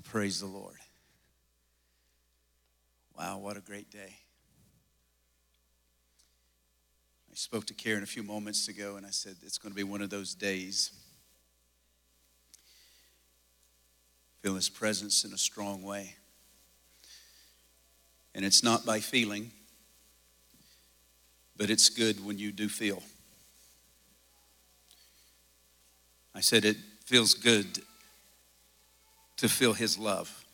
Well, praise the Lord. Wow, what a great day. I spoke to Karen a few moments ago and I said it's going to be one of those days. Feel his presence in a strong way. And it's not by feeling, but it's good when you do feel. I said it feels good to feel his love.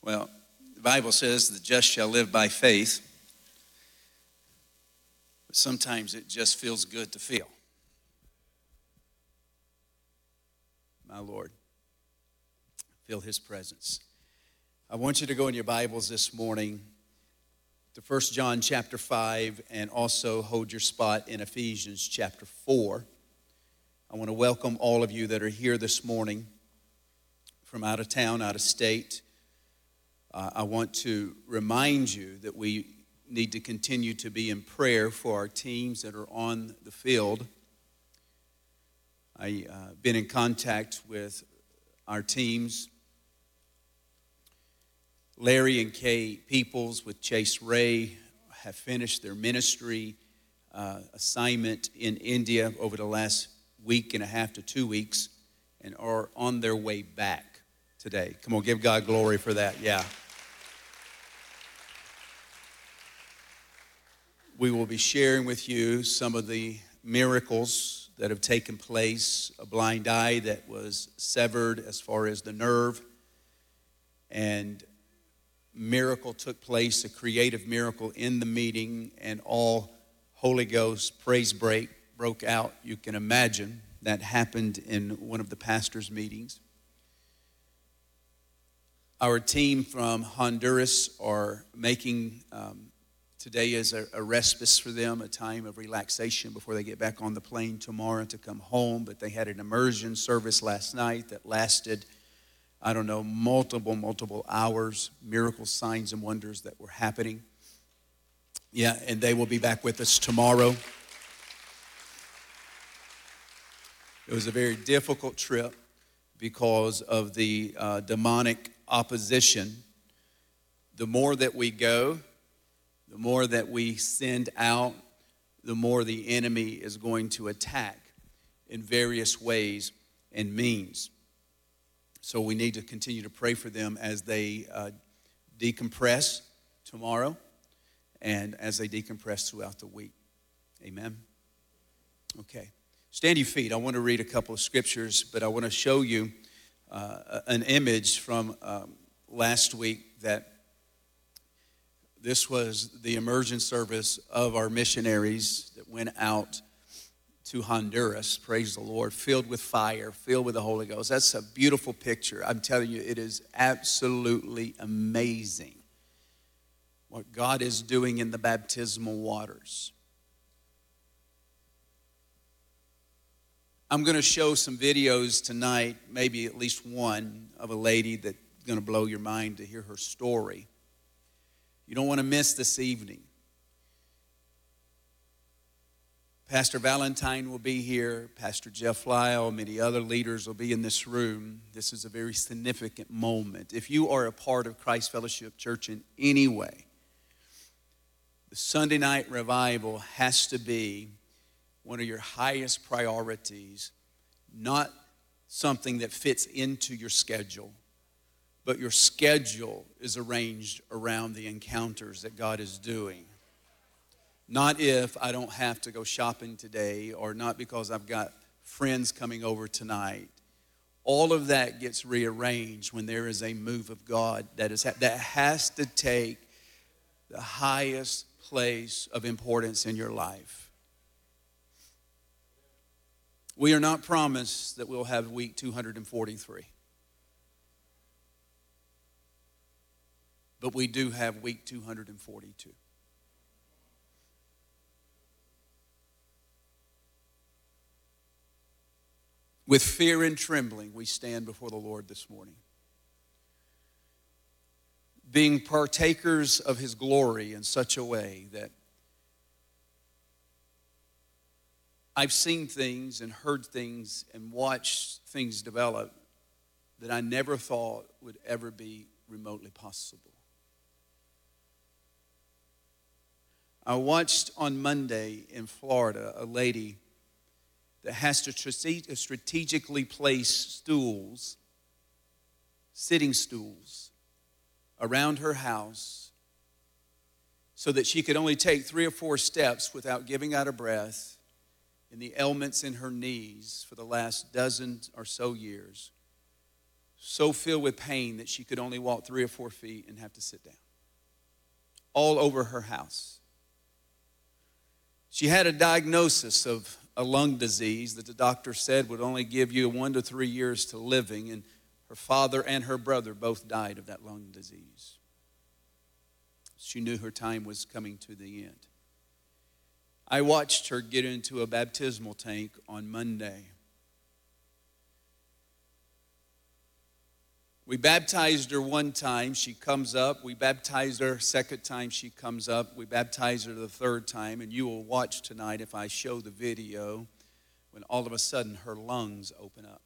Well, the Bible says the just shall live by faith, but sometimes it just feels good to feel. My Lord, feel his presence. I want you to go in your Bibles this morning to 1 John chapter 5 and also hold your spot in Ephesians chapter 4. I want to welcome all of you that are here this morning from out of town, out of state. Uh, I want to remind you that we need to continue to be in prayer for our teams that are on the field. I've uh, been in contact with our teams Larry and Kay Peoples with Chase Ray have finished their ministry uh, assignment in India over the last week and a half to two weeks and are on their way back today. Come on, give God glory for that. Yeah. We will be sharing with you some of the miracles that have taken place a blind eye that was severed as far as the nerve, and miracle took place, a creative miracle in the meeting, and all Holy Ghost praise break broke out. You can imagine that happened in one of the pastor's meetings. Our team from Honduras are making um, today is a, a respite for them, a time of relaxation before they get back on the plane tomorrow to come home. But they had an immersion service last night that lasted I don't know, multiple, multiple hours, miracle signs and wonders that were happening. Yeah, and they will be back with us tomorrow. It was a very difficult trip because of the uh, demonic opposition. The more that we go, the more that we send out, the more the enemy is going to attack in various ways and means. So we need to continue to pray for them as they uh, decompress tomorrow and as they decompress throughout the week. Amen. Okay. Stand your feet. I want to read a couple of scriptures, but I want to show you uh, an image from um, last week that this was the immersion service of our missionaries that went out to Honduras, praise the Lord, filled with fire, filled with the Holy Ghost. That's a beautiful picture. I'm telling you, it is absolutely amazing what God is doing in the baptismal waters. I'm going to show some videos tonight, maybe at least one, of a lady that's going to blow your mind to hear her story. You don't want to miss this evening. Pastor Valentine will be here. Pastor Jeff Lyle, many other leaders will be in this room. This is a very significant moment. If you are a part of Christ Fellowship Church in any way, the Sunday night revival has to be one of your highest priorities, not something that fits into your schedule, but your schedule is arranged around the encounters that God is doing. Not if I don't have to go shopping today or not because I've got friends coming over tonight. All of that gets rearranged when there is a move of God that, is, that has to take the highest place of importance in your life. We are not promised that we'll have week 243. But we do have week 242. With fear and trembling, we stand before the Lord this morning. Being partakers of his glory in such a way that I've seen things and heard things and watched things develop that I never thought would ever be remotely possible. I watched on Monday in Florida a lady that has to strategically place stools, sitting stools, around her house so that she could only take three or four steps without giving out a breath in the ailments in her knees for the last dozen or so years, so filled with pain that she could only walk three or four feet and have to sit down. All over her house. She had a diagnosis of a lung disease that the doctor said would only give you one to three years to living, and her father and her brother both died of that lung disease. She knew her time was coming to the end. I watched her get into a baptismal tank on Monday. We baptized her one time, she comes up. We baptized her second time, she comes up. We baptized her the third time, and you will watch tonight if I show the video when all of a sudden her lungs open up.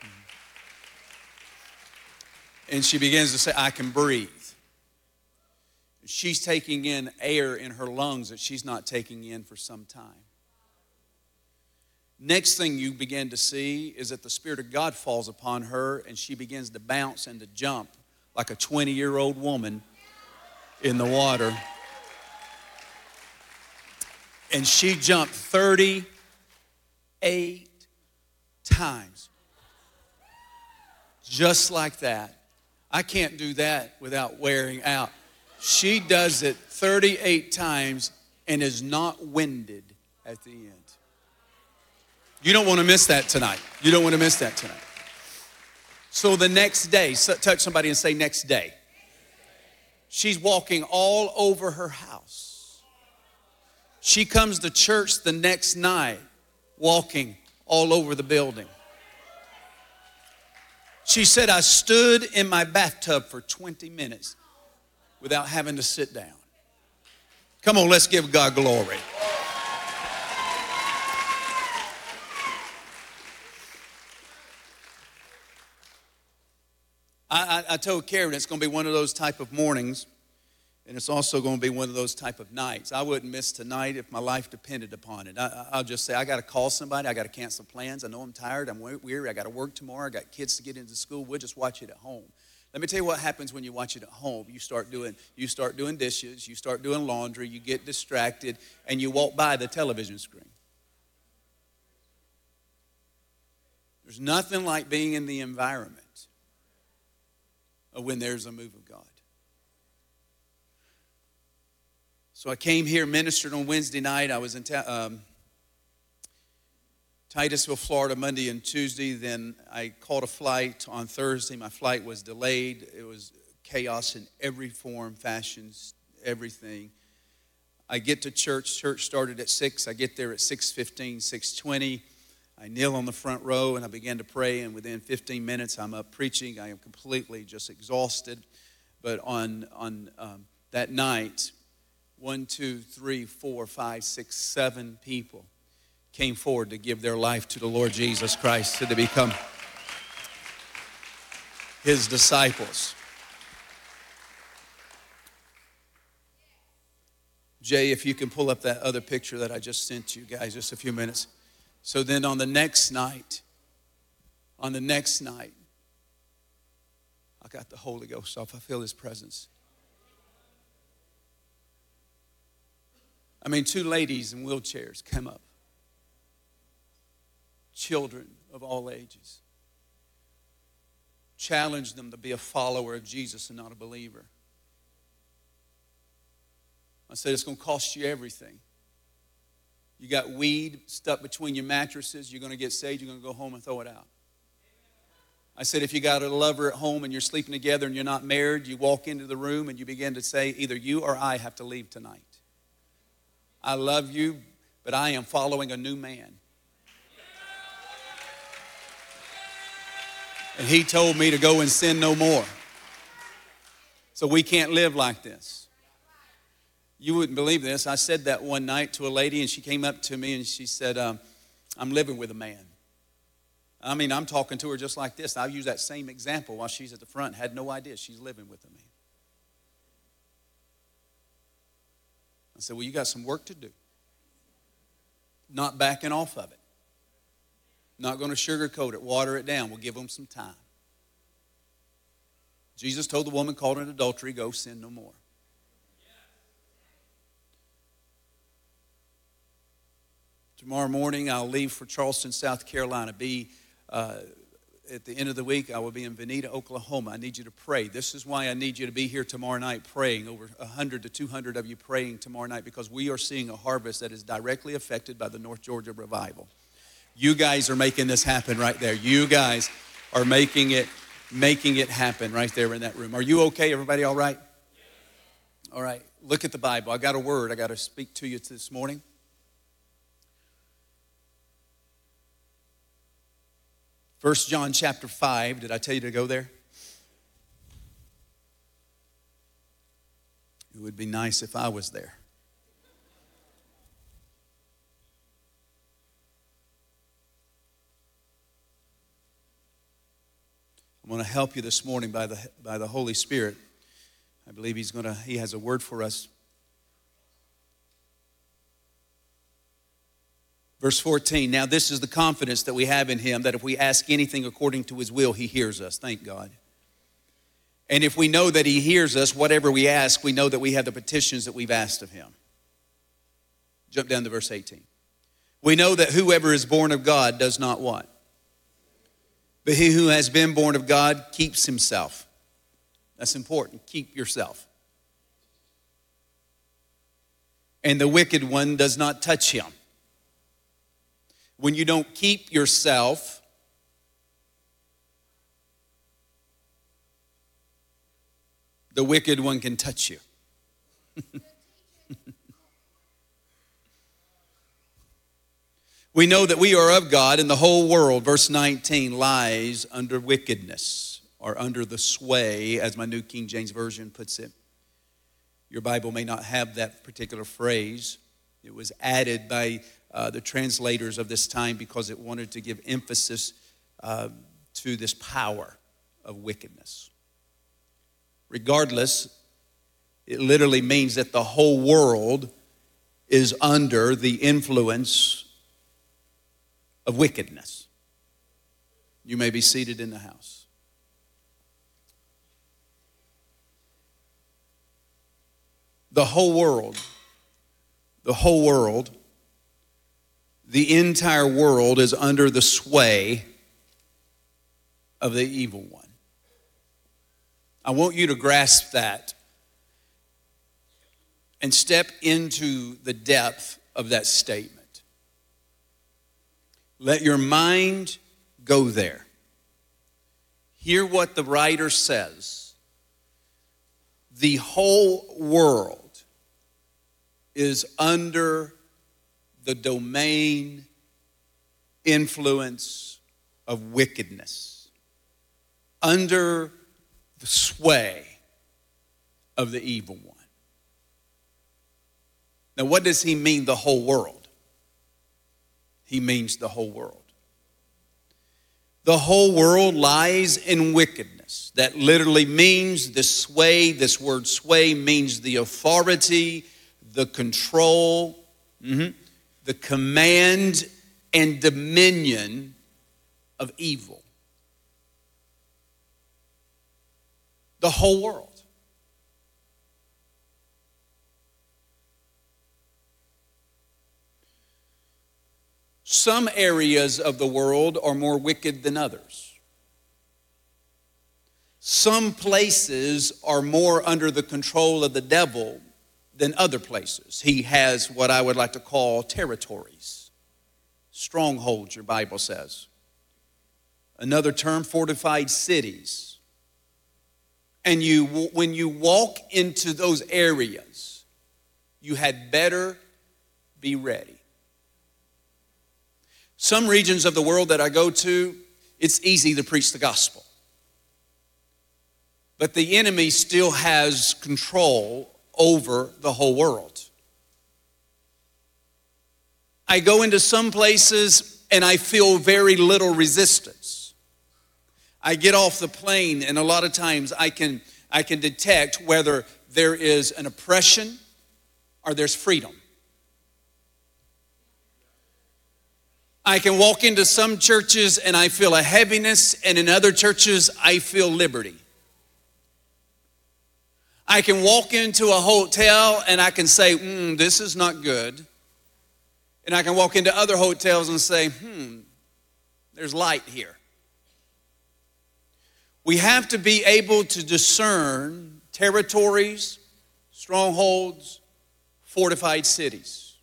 Mm-hmm. And she begins to say, I can breathe. She's taking in air in her lungs that she's not taking in for some time. Next thing you begin to see is that the Spirit of God falls upon her and she begins to bounce and to jump like a 20 year old woman in the water. And she jumped 38 times. Just like that. I can't do that without wearing out. She does it 38 times and is not winded at the end. You don't want to miss that tonight. You don't want to miss that tonight. So the next day, touch somebody and say, next day. She's walking all over her house. She comes to church the next night, walking all over the building. She said, I stood in my bathtub for 20 minutes without having to sit down. Come on, let's give God glory. I, I, I told Karen it's going to be one of those type of mornings, and it's also going to be one of those type of nights. I wouldn't miss tonight if my life depended upon it. I, will just say, I got to call somebody. I got to cancel plans. I know I'm tired. I'm weary. I got to work tomorrow. I got kids to get into school. We'll just watch it at home. Let me tell you what happens when you watch it at home. You start doing you start doing dishes, you start doing laundry, you get distracted, and you walk by the television screen. There's nothing like being in the environment when there's a move of God. So I came here, ministered on Wednesday night. I was in um, Titusville, Florida, Monday and Tuesday. Then I caught a flight on Thursday. My flight was delayed. It was chaos in every form, fashions, everything. I get to church. Church started at 6. I get there at 6.15, 6.20. I kneel on the front row and I begin to pray, and within 15 minutes, I'm up preaching. I am completely just exhausted. But on, on um, that night, one, two, three, four, five, six, seven people came forward to give their life to the Lord Jesus Christ, to become his disciples. Jay, if you can pull up that other picture that I just sent you guys just a few minutes. So then on the next night, on the next night, I got the Holy Ghost off. I feel His presence. I mean, two ladies in wheelchairs come up, children of all ages. Challenge them to be a follower of Jesus and not a believer. I said, it's going to cost you everything. You got weed stuck between your mattresses, you're going to get saved, you're going to go home and throw it out. I said, if you got a lover at home and you're sleeping together and you're not married, you walk into the room and you begin to say, either you or I have to leave tonight. I love you, but I am following a new man. And he told me to go and sin no more. So we can't live like this. You wouldn't believe this. I said that one night to a lady, and she came up to me and she said, um, I'm living with a man. I mean, I'm talking to her just like this. I'll use that same example while she's at the front, had no idea she's living with a man. I said, Well, you got some work to do. Not backing off of it. Not going to sugarcoat it, water it down. We'll give them some time. Jesus told the woman caught in adultery, Go sin no more. Tomorrow morning, I'll leave for Charleston, South Carolina. Be uh, at the end of the week, I will be in Vinita, Oklahoma. I need you to pray. This is why I need you to be here tomorrow night praying. Over 100 to 200 of you praying tomorrow night because we are seeing a harvest that is directly affected by the North Georgia revival. You guys are making this happen right there. You guys are making it making it happen right there in that room. Are you okay? Everybody all right? All right. Look at the Bible. I got a word I got to speak to you this morning. First John chapter 5. Did I tell you to go there? It would be nice if I was there. I'm going to help you this morning by the, by the Holy Spirit. I believe he's going to, he has a word for us Verse 14, now this is the confidence that we have in him that if we ask anything according to his will, he hears us. Thank God. And if we know that he hears us, whatever we ask, we know that we have the petitions that we've asked of him. Jump down to verse 18. We know that whoever is born of God does not what? But he who has been born of God keeps himself. That's important. Keep yourself. And the wicked one does not touch him when you don't keep yourself, the wicked one can touch you. we know that we are of God, and the whole world, verse 19, lies under wickedness or under the sway, as my New King James Version puts it. Your Bible may not have that particular phrase. It was added by uh, the translators of this time because it wanted to give emphasis uh, to this power of wickedness. Regardless, it literally means that the whole world is under the influence of wickedness. You may be seated in the house. The whole world, the whole world the entire world is under the sway of the evil one. I want you to grasp that and step into the depth of that statement. Let your mind go there. Hear what the writer says. The whole world is under the domain, influence of wickedness, under the sway of the evil one. Now, what does he mean, the whole world? He means the whole world. The whole world lies in wickedness. That literally means the sway, this word sway means the authority, the control. Mm-hmm the command and dominion of evil. The whole world. Some areas of the world are more wicked than others. Some places are more under the control of the devil than other places. He has what I would like to call territories, strongholds, your Bible says. Another term, fortified cities. And you, when you walk into those areas, you had better be ready. Some regions of the world that I go to, it's easy to preach the gospel. But the enemy still has control over the whole world. I go into some places and I feel very little resistance. I get off the plane and a lot of times I can I can detect whether there is an oppression or there's freedom. I can walk into some churches and I feel a heaviness, and in other churches, I feel liberty. I can walk into a hotel and I can say, hmm, this is not good. And I can walk into other hotels and say, hmm, there's light here. We have to be able to discern territories, strongholds, fortified cities.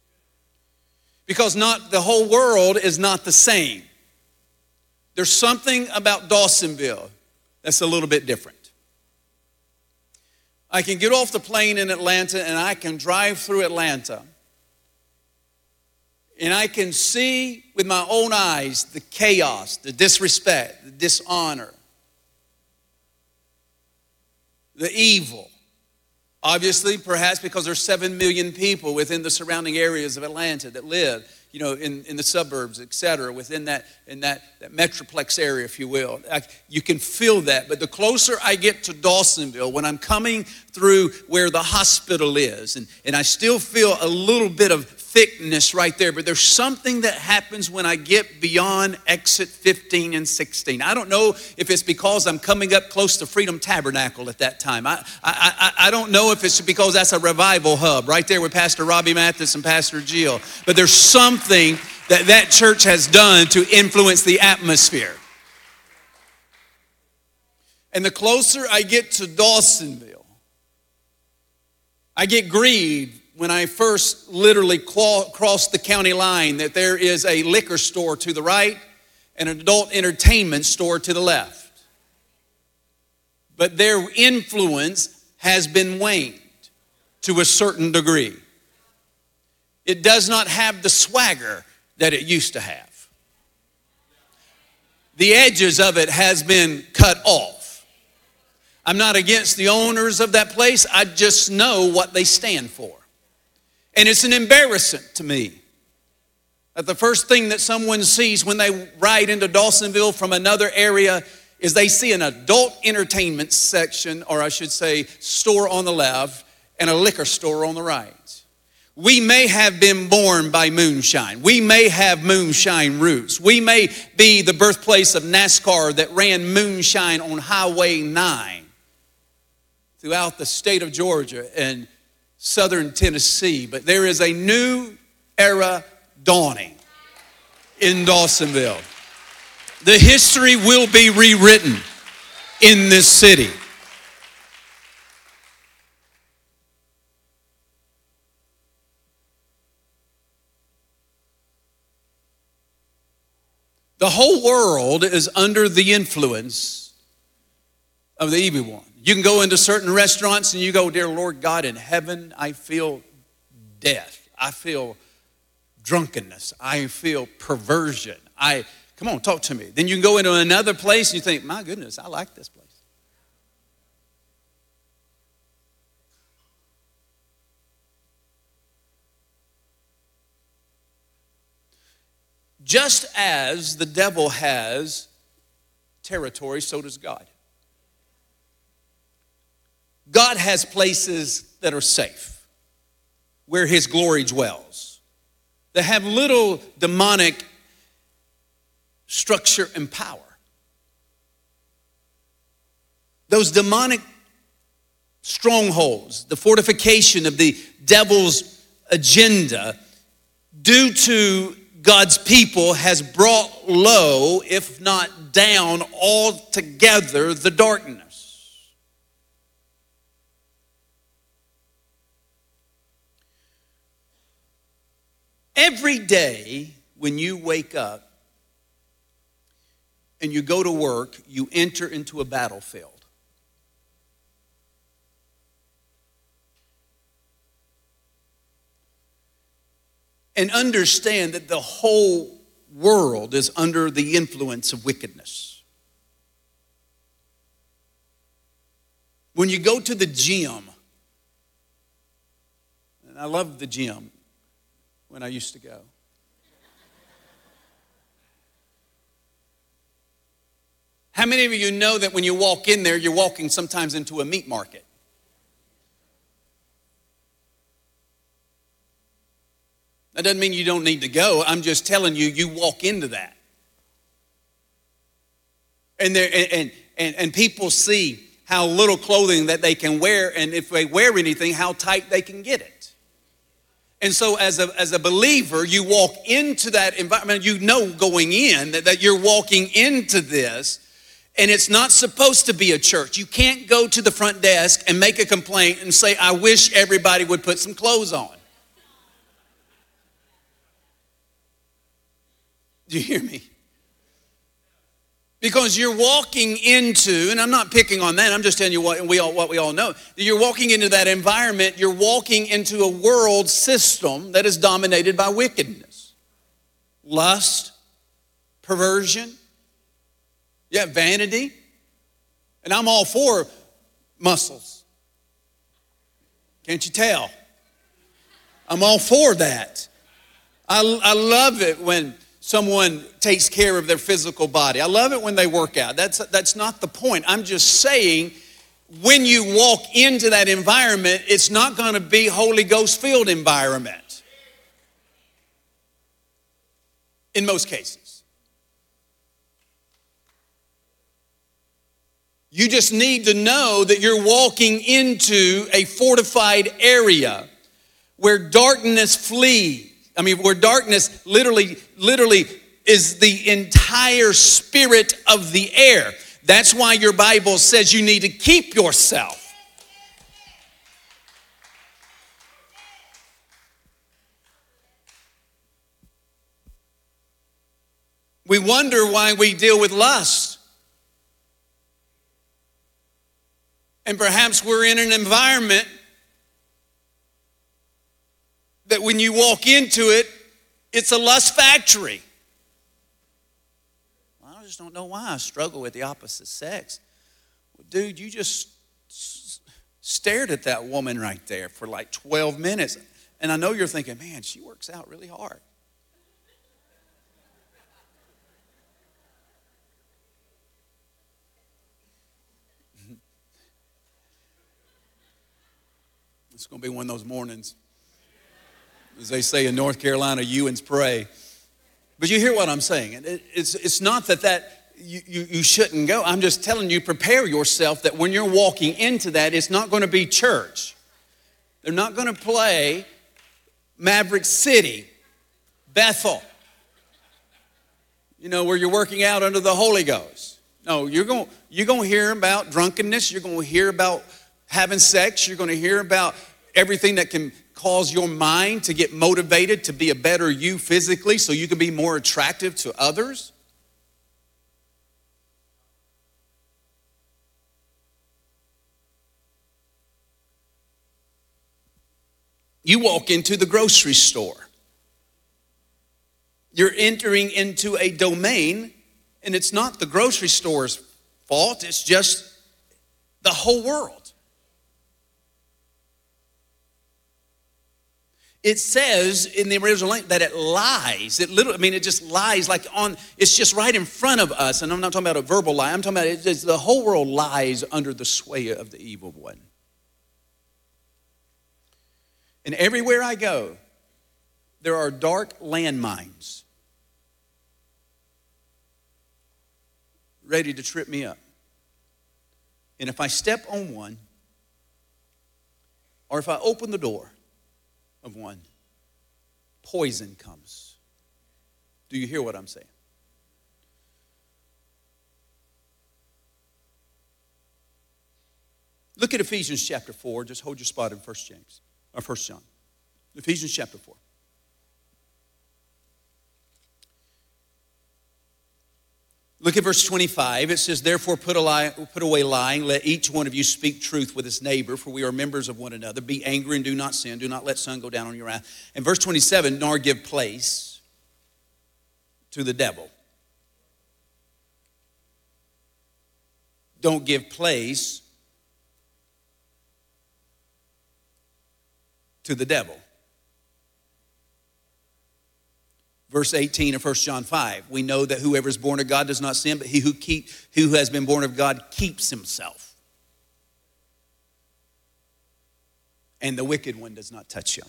Because not the whole world is not the same. There's something about Dawsonville that's a little bit different. I can get off the plane in Atlanta and I can drive through Atlanta. And I can see with my own eyes the chaos, the disrespect, the dishonor, the evil. Obviously, perhaps because there's 7 million people within the surrounding areas of Atlanta that live, you know, in, in the suburbs, et cetera, within that, in that, that metroplex area, if you will. I, you can feel that. But the closer I get to Dawsonville, when I'm coming through where the hospital is, and, and I still feel a little bit of thickness right there, but there's something that happens when I get beyond exit 15 and 16. I don't know if it's because I'm coming up close to Freedom Tabernacle at that time. I, I, I, I don't know if it's because that's a revival hub right there with Pastor Robbie Mathis and Pastor Jill, but there's something that that church has done to influence the atmosphere. And the closer I get to Dawsonville, I get grieved when I first literally crossed the county line that there is a liquor store to the right and an adult entertainment store to the left. But their influence has been waned to a certain degree. It does not have the swagger that it used to have. The edges of it has been cut off. I'm not against the owners of that place. I just know what they stand for. And it's an embarrassment to me that the first thing that someone sees when they ride into Dawsonville from another area is they see an adult entertainment section, or I should say, store on the left and a liquor store on the right. We may have been born by moonshine. We may have moonshine roots. We may be the birthplace of NASCAR that ran moonshine on Highway 9 throughout the state of Georgia. And southern Tennessee, but there is a new era dawning in Dawsonville. The history will be rewritten in this city. The whole world is under the influence of the evil one. You can go into certain restaurants and you go, Dear Lord God, in heaven, I feel death. I feel drunkenness. I feel perversion. I, come on, talk to me. Then you can go into another place and you think, My goodness, I like this place. Just as the devil has territory, so does God. God has places that are safe, where His glory dwells, that have little demonic structure and power. Those demonic strongholds, the fortification of the devil's agenda, due to God's people, has brought low, if not down altogether, the darkness. Every day when you wake up and you go to work, you enter into a battlefield. And understand that the whole world is under the influence of wickedness. When you go to the gym, and I love the gym, when I used to go. How many of you know that when you walk in there, you're walking sometimes into a meat market? That doesn't mean you don't need to go. I'm just telling you, you walk into that. And, there, and, and, and people see how little clothing that they can wear, and if they wear anything, how tight they can get it. And so, as a, as a believer, you walk into that environment, you know going in that, that you're walking into this, and it's not supposed to be a church. You can't go to the front desk and make a complaint and say, I wish everybody would put some clothes on. Do you hear me? Because you're walking into, and I'm not picking on that, I'm just telling you what we all, what we all know. You're walking into that environment, you're walking into a world system that is dominated by wickedness, lust, perversion, yeah, vanity. And I'm all for muscles. Can't you tell? I'm all for that. I, I love it when someone takes care of their physical body. I love it when they work out. That's, that's not the point. I'm just saying when you walk into that environment, it's not going to be Holy Ghost filled environment. In most cases. You just need to know that you're walking into a fortified area where darkness flees I mean, where darkness literally, literally is the entire spirit of the air. That's why your Bible says you need to keep yourself. We wonder why we deal with lust. And perhaps we're in an environment that when you walk into it, it's a lust factory. Well, I just don't know why I struggle with the opposite sex. Well, dude, you just s- stared at that woman right there for like 12 minutes. And I know you're thinking, man, she works out really hard. It's going to be one of those mornings. As they say in North Carolina, Ewans pray. But you hear what I'm saying. It's, it's not that, that you, you, you shouldn't go. I'm just telling you, prepare yourself that when you're walking into that, it's not going to be church. They're not going to play Maverick City, Bethel, you know, where you're working out under the Holy Ghost. No, you're going, you're going to hear about drunkenness. You're going to hear about having sex. You're going to hear about everything that can cause your mind to get motivated to be a better you physically so you can be more attractive to others? You walk into the grocery store. You're entering into a domain, and it's not the grocery store's fault, it's just the whole world. It says in the original language that it lies. It literally, I mean, it just lies like on, it's just right in front of us. And I'm not talking about a verbal lie, I'm talking about it, it's, the whole world lies under the sway of the evil one. And everywhere I go, there are dark landmines ready to trip me up. And if I step on one, or if I open the door, of one, poison comes. Do you hear what I'm saying? Look at Ephesians chapter 4. Just hold your spot in 1 James or 1 John. Ephesians chapter 4. Look at verse 25. It says, Therefore, put, lie, put, away lying. Let each one of you speak truth with his neighbor, for we are members of one another. Be angry and do not sin. Do not let sun go down on your wrath. And verse 27, nor give place to the devil. Don't give place to the devil. Verse 18 of 1 John 5. We know that whoever is born of God does not sin, but he who, keep, who has been born of God keeps himself. And the wicked one does not touch him.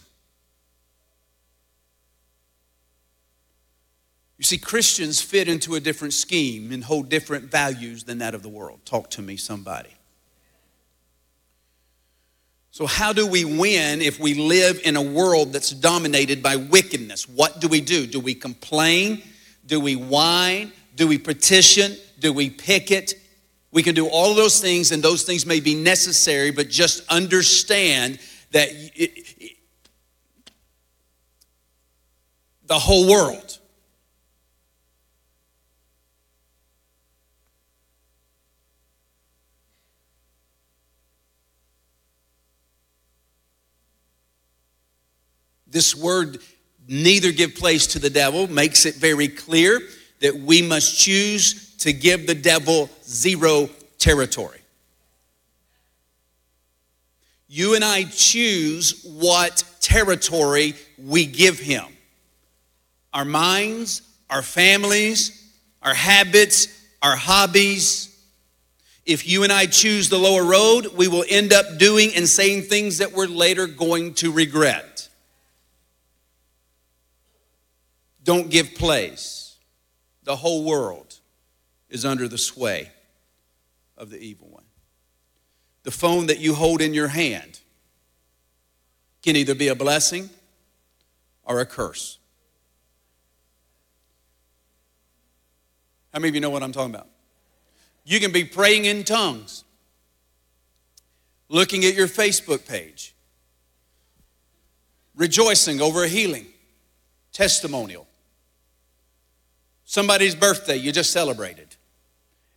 You see, Christians fit into a different scheme and hold different values than that of the world. Talk to me, somebody. So, how do we win if we live in a world that's dominated by wickedness? What do we do? Do we complain? Do we whine? Do we petition? Do we picket? We can do all those things, and those things may be necessary, but just understand that it, it, the whole world This word, neither give place to the devil, makes it very clear that we must choose to give the devil zero territory. You and I choose what territory we give him. Our minds, our families, our habits, our hobbies. If you and I choose the lower road, we will end up doing and saying things that we're later going to regret. Don't give place. The whole world is under the sway of the evil one. The phone that you hold in your hand can either be a blessing or a curse. How many of you know what I'm talking about? You can be praying in tongues, looking at your Facebook page, rejoicing over a healing, testimonial somebody's birthday you just celebrated,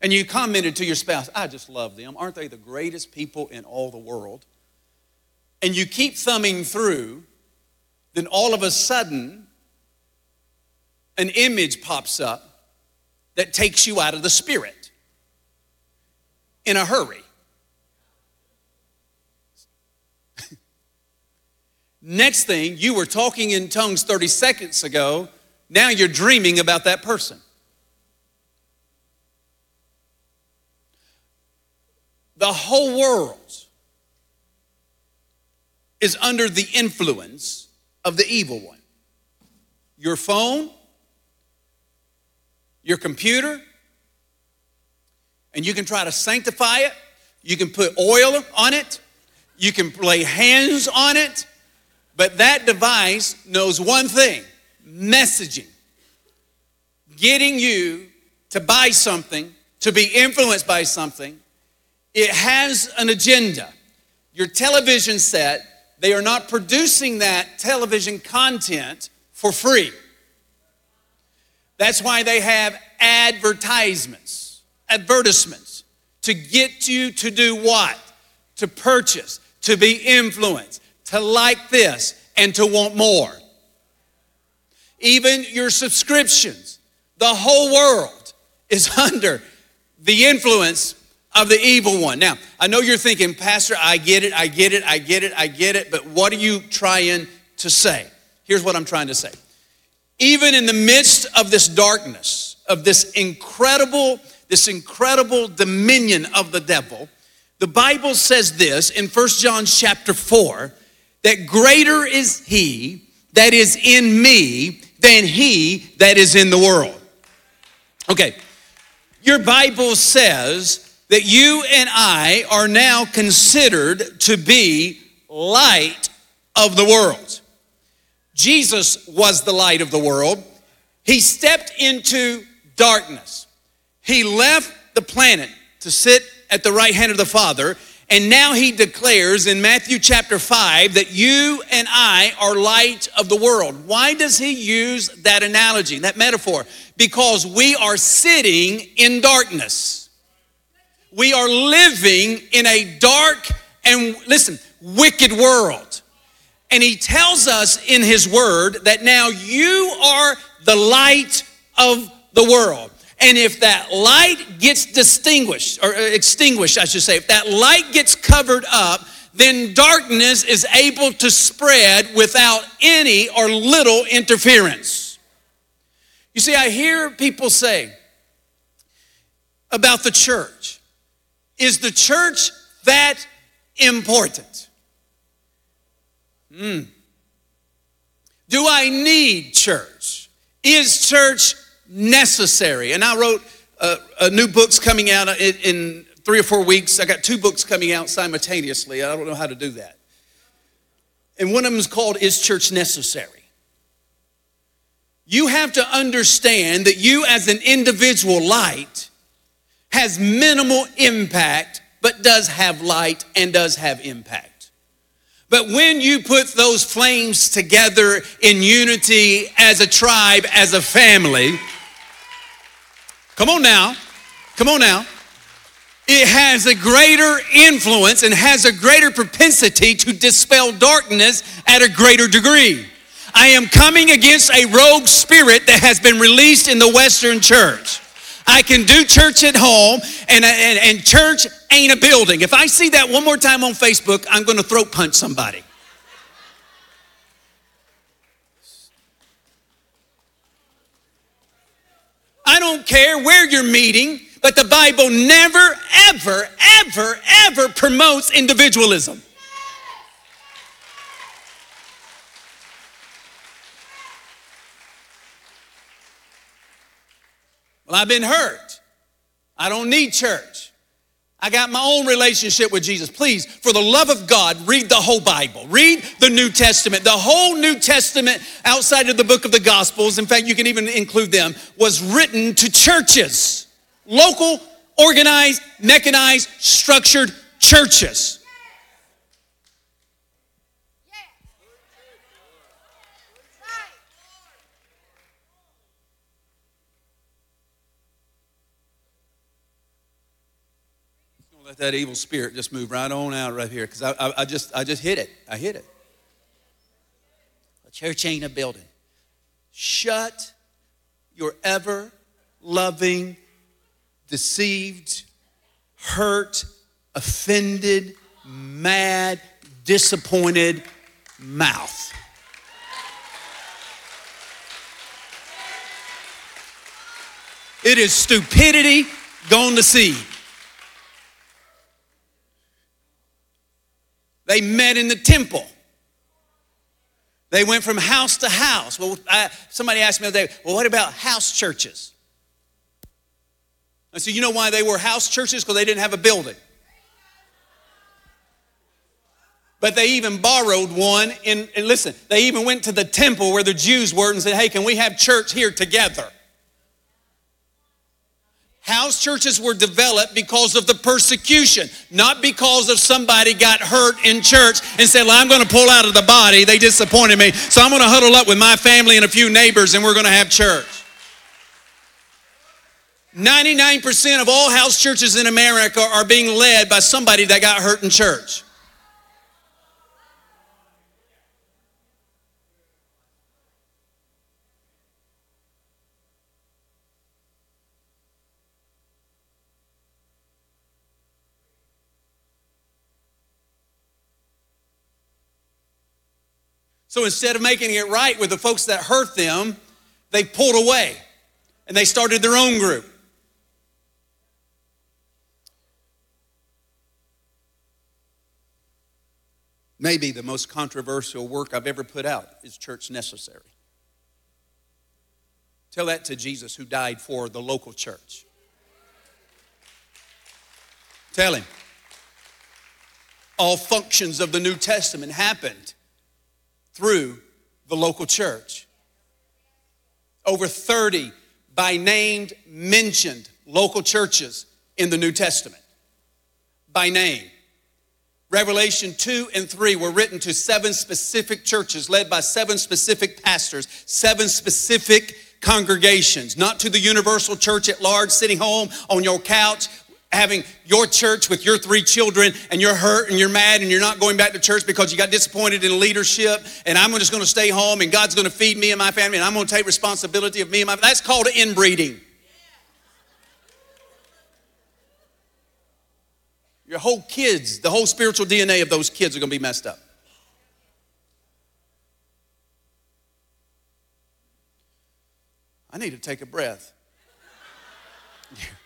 and you commented to your spouse, I just love them. Aren't they the greatest people in all the world? And you keep thumbing through, then all of a sudden, an image pops up that takes you out of the spirit in a hurry. Next thing, you were talking in tongues 30 seconds ago, now you're dreaming about that person. The whole world is under the influence of the evil one. Your phone, your computer, and you can try to sanctify it. You can put oil on it. You can lay hands on it. But that device knows one thing messaging, getting you to buy something, to be influenced by something, it has an agenda. Your television set, they are not producing that television content for free. That's why they have advertisements, advertisements to get you to do what? To purchase, to be influenced, to like this, and to want more even your subscriptions. The whole world is under the influence of the evil one. Now, I know you're thinking, Pastor, I get it, I get it, I get it, I get it, but what are you trying to say? Here's what I'm trying to say. Even in the midst of this darkness, of this incredible, this incredible dominion of the devil, the Bible says this in First John chapter 4 that greater is he that is in me than he that is in the world. Okay, your Bible says that you and I are now considered to be light of the world. Jesus was the light of the world. He stepped into darkness. He left the planet to sit at the right hand of the Father and now he declares in Matthew chapter 5 that you and I are light of the world. Why does he use that analogy, that metaphor? Because we are sitting in darkness. We are living in a dark and, listen, wicked world. And he tells us in his word that now you are the light of the world. And if that light gets distinguished, or uh, extinguished, I should say, if that light gets covered up, then darkness is able to spread without any or little interference. You see, I hear people say about the church is the church that important? Hmm. Do I need church? Is church necessary? And I wrote a, a new book's coming out in, in three or four weeks. I got two books coming out simultaneously. I don't know how to do that. And one of them is called Is Church Necessary? You have to understand that you, as an individual light, has minimal impact, but does have light and does have impact. But when you put those flames together in unity as a tribe, as a family, come on now, come on now, it has a greater influence and has a greater propensity to dispel darkness at a greater degree. I am coming against a rogue spirit that has been released in the Western church. I can do church at home, and, and, and church ain't a building. If I see that one more time on Facebook, I'm going to throat punch somebody. I don't care where you're meeting, but the Bible never, ever, ever, ever promotes individualism. Well, I've been hurt. I don't need church. I got my own relationship with Jesus. Please, for the love of God, read the whole Bible. Read the New Testament. The whole New Testament outside of the book of the Gospels, in fact, you can even include them, was written to churches. Local, organized, mechanized, structured churches. That evil spirit just move right on out right here because I, I, I, just I just hit it. I hit it. A church ain't a building. Shut your ever loving, deceived, hurt, offended, mad, disappointed mouth. It is stupidity gone to seed. They met in the temple. They went from house to house. Well, I, somebody asked me the other day, well, what about house churches? I said, you know why they were house churches? Because they didn't have a building. But they even borrowed one, in, and listen, they even went to the temple where the Jews were and said, hey, can we have church here together? House churches were developed because of the persecution, not because of somebody got hurt in church and said, Well, I'm going to pull out of the body. They disappointed me. So I'm going to huddle up with my family and a few neighbors and we're going to have church. 99% of all house churches in America are being led by somebody that got hurt in church. So instead of making it right with the folks that hurt them, they pulled away and they started their own group. Maybe the most controversial work I've ever put out is Church Necessary. Tell that to Jesus who died for the local church. Tell him. All functions of the New Testament happened through the local church. Over 30 by named mentioned local churches in the New Testament. By name. Revelation 2 and 3 were written to seven specific churches led by seven specific pastors, seven specific congregations, not to the universal church at large, sitting home on your couch having your church with your three children and you're hurt and you're mad and you're not going back to church because you got disappointed in leadership and I'm just going to stay home and God's going to feed me and my family and I'm going to take responsibility of me and my that's called inbreeding. Your whole kids, the whole spiritual DNA of those kids are going to be messed up. I need to take a breath.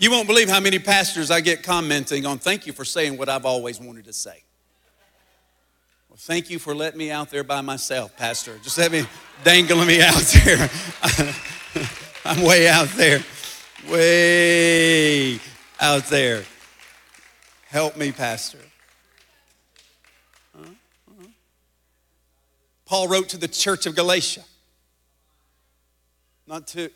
You won't believe how many pastors I get commenting on, thank you for saying what I've always wanted to say. Well, thank you for letting me out there by myself, Pastor. Just let me dangling me out there. I'm way out there. Way out there. Help me, Pastor. Paul wrote to the church of Galatia. Not to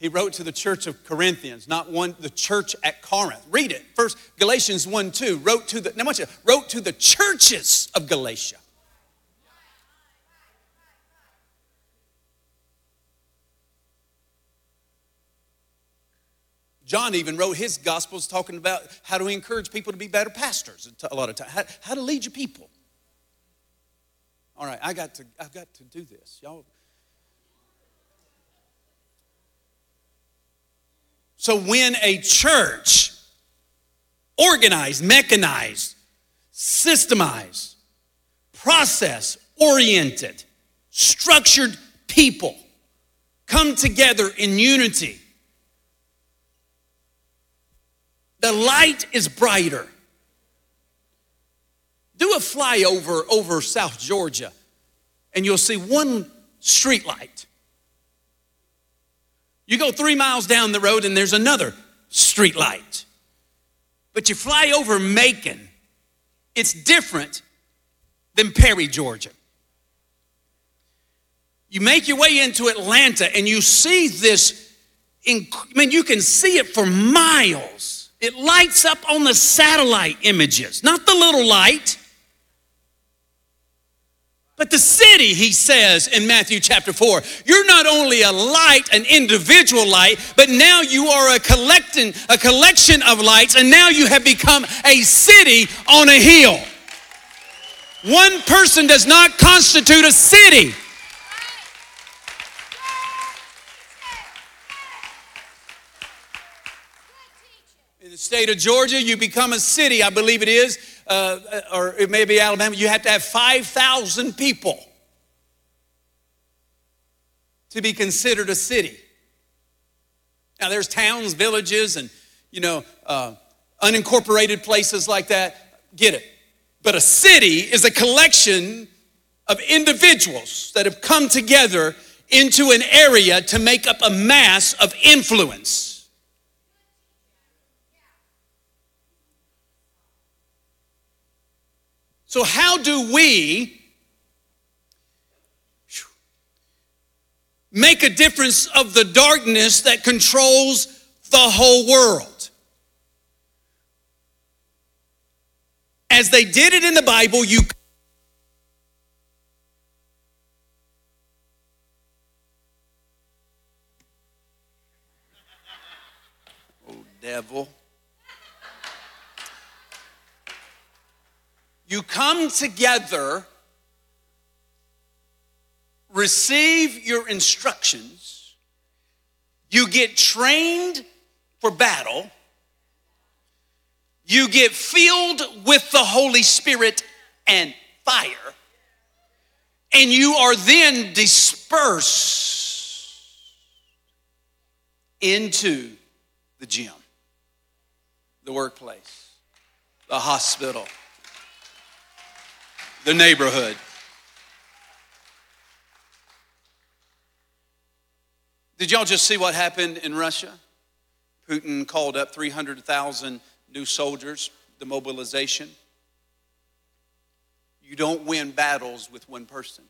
he wrote to the church of Corinthians, not one, the church at Corinth. Read it. First, Galatians 1 2, wrote to the, now watch it, wrote to the churches of Galatia. John even wrote his gospels talking about how to encourage people to be better pastors a lot of times, how, how to lead your people. All right, I got to, I've got to do this. Y'all So when a church, organized, mechanized, systemized, process oriented, structured people come together in unity, the light is brighter. Do a flyover over South Georgia, and you'll see one street light. You go three miles down the road and there's another street light. But you fly over Macon, it's different than Perry, Georgia. You make your way into Atlanta and you see this, I mean, you can see it for miles. It lights up on the satellite images, not the little light. But the city, he says in Matthew chapter 4, you're not only a light, an individual light, but now you are a collecting, a collection of lights, and now you have become a city on a hill. One person does not constitute a city. State of Georgia, you become a city, I believe it is, uh, or it may be Alabama, you have to have 5,000 people to be considered a city. Now, there's towns, villages, and, you know, uh, unincorporated places like that. Get it. But a city is a collection of individuals that have come together into an area to make up a mass of influence. So, how do we make a difference of the darkness that controls the whole world? As they did it in the Bible, you Oh, devil. You come together, receive your instructions, you get trained for battle, you get filled with the Holy Spirit and fire, and you are then dispersed into the gym, the workplace, the hospital the neighborhood. Did y'all just see what happened in Russia? Putin called up 300,000 new soldiers, the mobilization. You don't win battles with one person.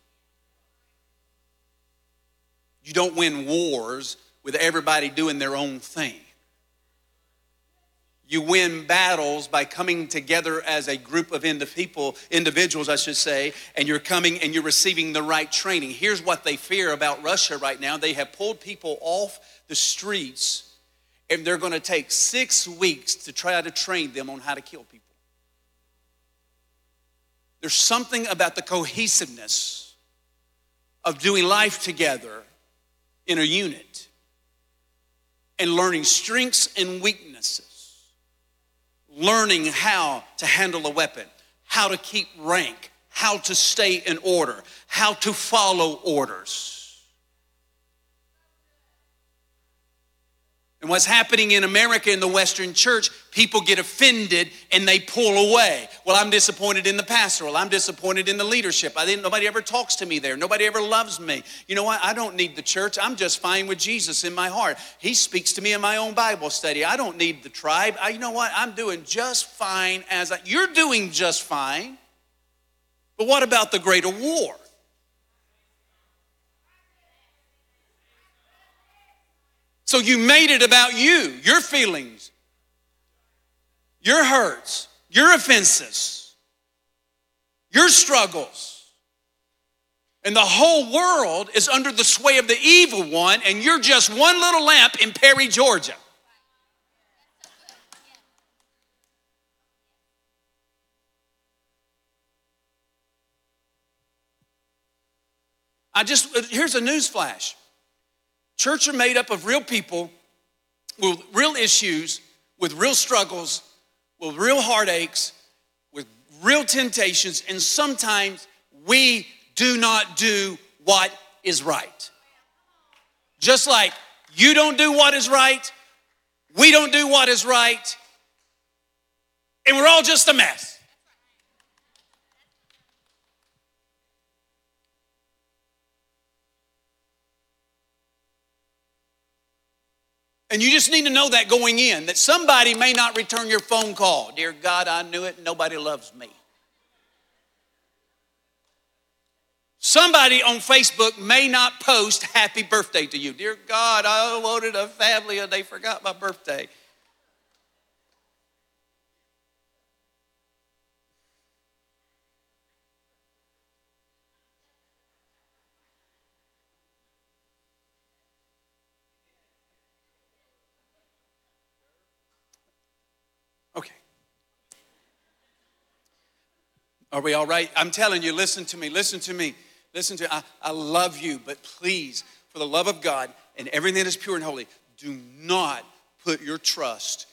You don't win wars with everybody doing their own thing. You win battles by coming together as a group of people, individuals, I should say, and you're coming and you're receiving the right training. Here's what they fear about Russia right now they have pulled people off the streets, and they're going to take six weeks to try to train them on how to kill people. There's something about the cohesiveness of doing life together in a unit and learning strengths and weaknesses learning how to handle a weapon, how to keep rank, how to stay in order, how to follow orders. And what's happening in America in the Western church, people get offended and they pull away. Well, I'm disappointed in the pastor. Well, I'm disappointed in the leadership. I didn't, nobody ever talks to me there. Nobody ever loves me. You know what? I don't need the church. I'm just fine with Jesus in my heart. He speaks to me in my own Bible study. I don't need the tribe. I, you know what? I'm doing just fine as I, you're doing just fine. But what about the greater war? So you made it about you, your feelings, your hurts, your offenses, your struggles. And the whole world is under the sway of the evil one, and you're just one little lamp in Perry, Georgia. I just, here's a news flash. Church are made up of real people with real issues, with real struggles, with real heartaches, with real temptations, and sometimes we do not do what is right. Just like you don't do what is right, we don't do what is right, and we're all just a mess. And you just need to know that going in, that somebody may not return your phone call. Dear God, I knew it, nobody loves me. Somebody on Facebook may not post happy birthday to you. Dear God, I wanted a family and they forgot my birthday. Are we all right? I'm telling you, listen to me, listen to me, listen to me. I, I love you, but please, for the love of God and everything that is pure and holy, do not put your trust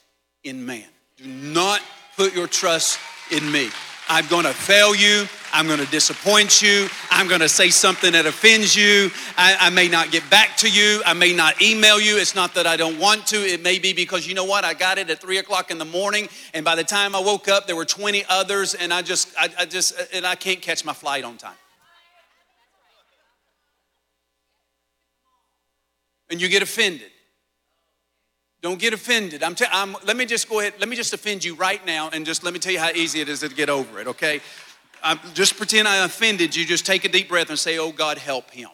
in man. Do not put your trust in me. I'm going to fail you. I'm going to disappoint you. I'm going to say something that offends you. I, I, may not get back to you. I may not email you. It's not that I don't want to. It may be because you know what? I got it at three o'clock in the morning, and by the time I woke up, there were 20 others, and I just, I, I just, and I can't catch my flight on time. And you get offended. Don't get offended. I'm, i I'm let me just go ahead. Let me just offend you right now, and just let me tell you how easy it is to get over it. Okay, I'm, just pretend I offended you. Just take a deep breath and say, "Oh God, help him."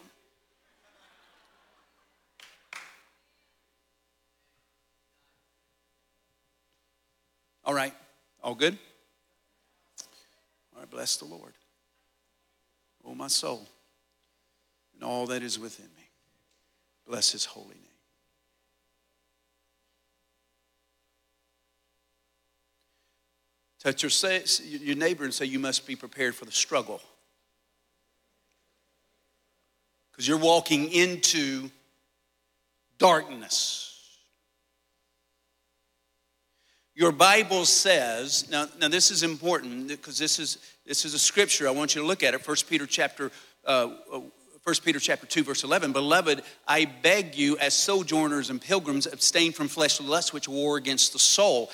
All right, all good. All right, bless the Lord, oh my soul, and all that is within me. Bless His holy name. Touch your, your neighbor and say, You must be prepared for the struggle. Because you're walking into darkness. Your Bible says, now, now this is important because this is, this is a scripture. I want you to look at it. 1 Peter chapter, uh, 1 uh, Peter chapter 2, verse 11. Beloved, I beg you, as sojourners and pilgrims, abstain from fleshly lusts which war against the soul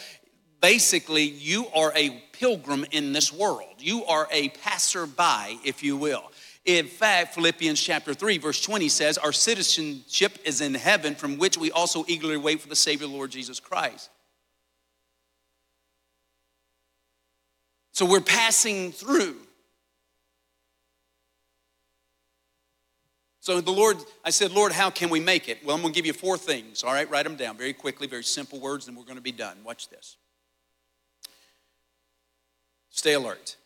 basically, you are a pilgrim in this world. You are a passerby, if you will. In fact, Philippians chapter 3, verse 20 says, Our citizenship is in heaven, from which we also eagerly wait for the Savior, Lord Jesus Christ. So we're passing through. So the Lord, I said, Lord, how can we make it? Well, I'm going to give you four things. All right, write them down very quickly, very simple words, and we're going to be done. Watch this. Stay alert.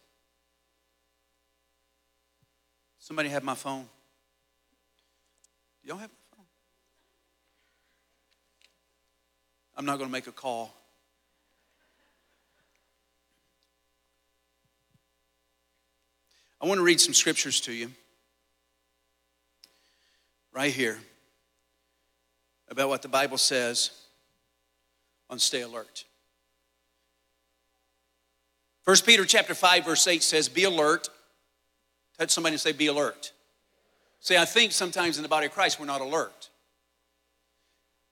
Somebody have my phone? Y'all have my phone? I'm not going to make a call. I want to read some scriptures to you right here about what the Bible says on stay alert. 1 Peter chapter 5 verse 8 says be alert Touch somebody and say, Be alert. See, I think sometimes in the body of Christ we're not alert.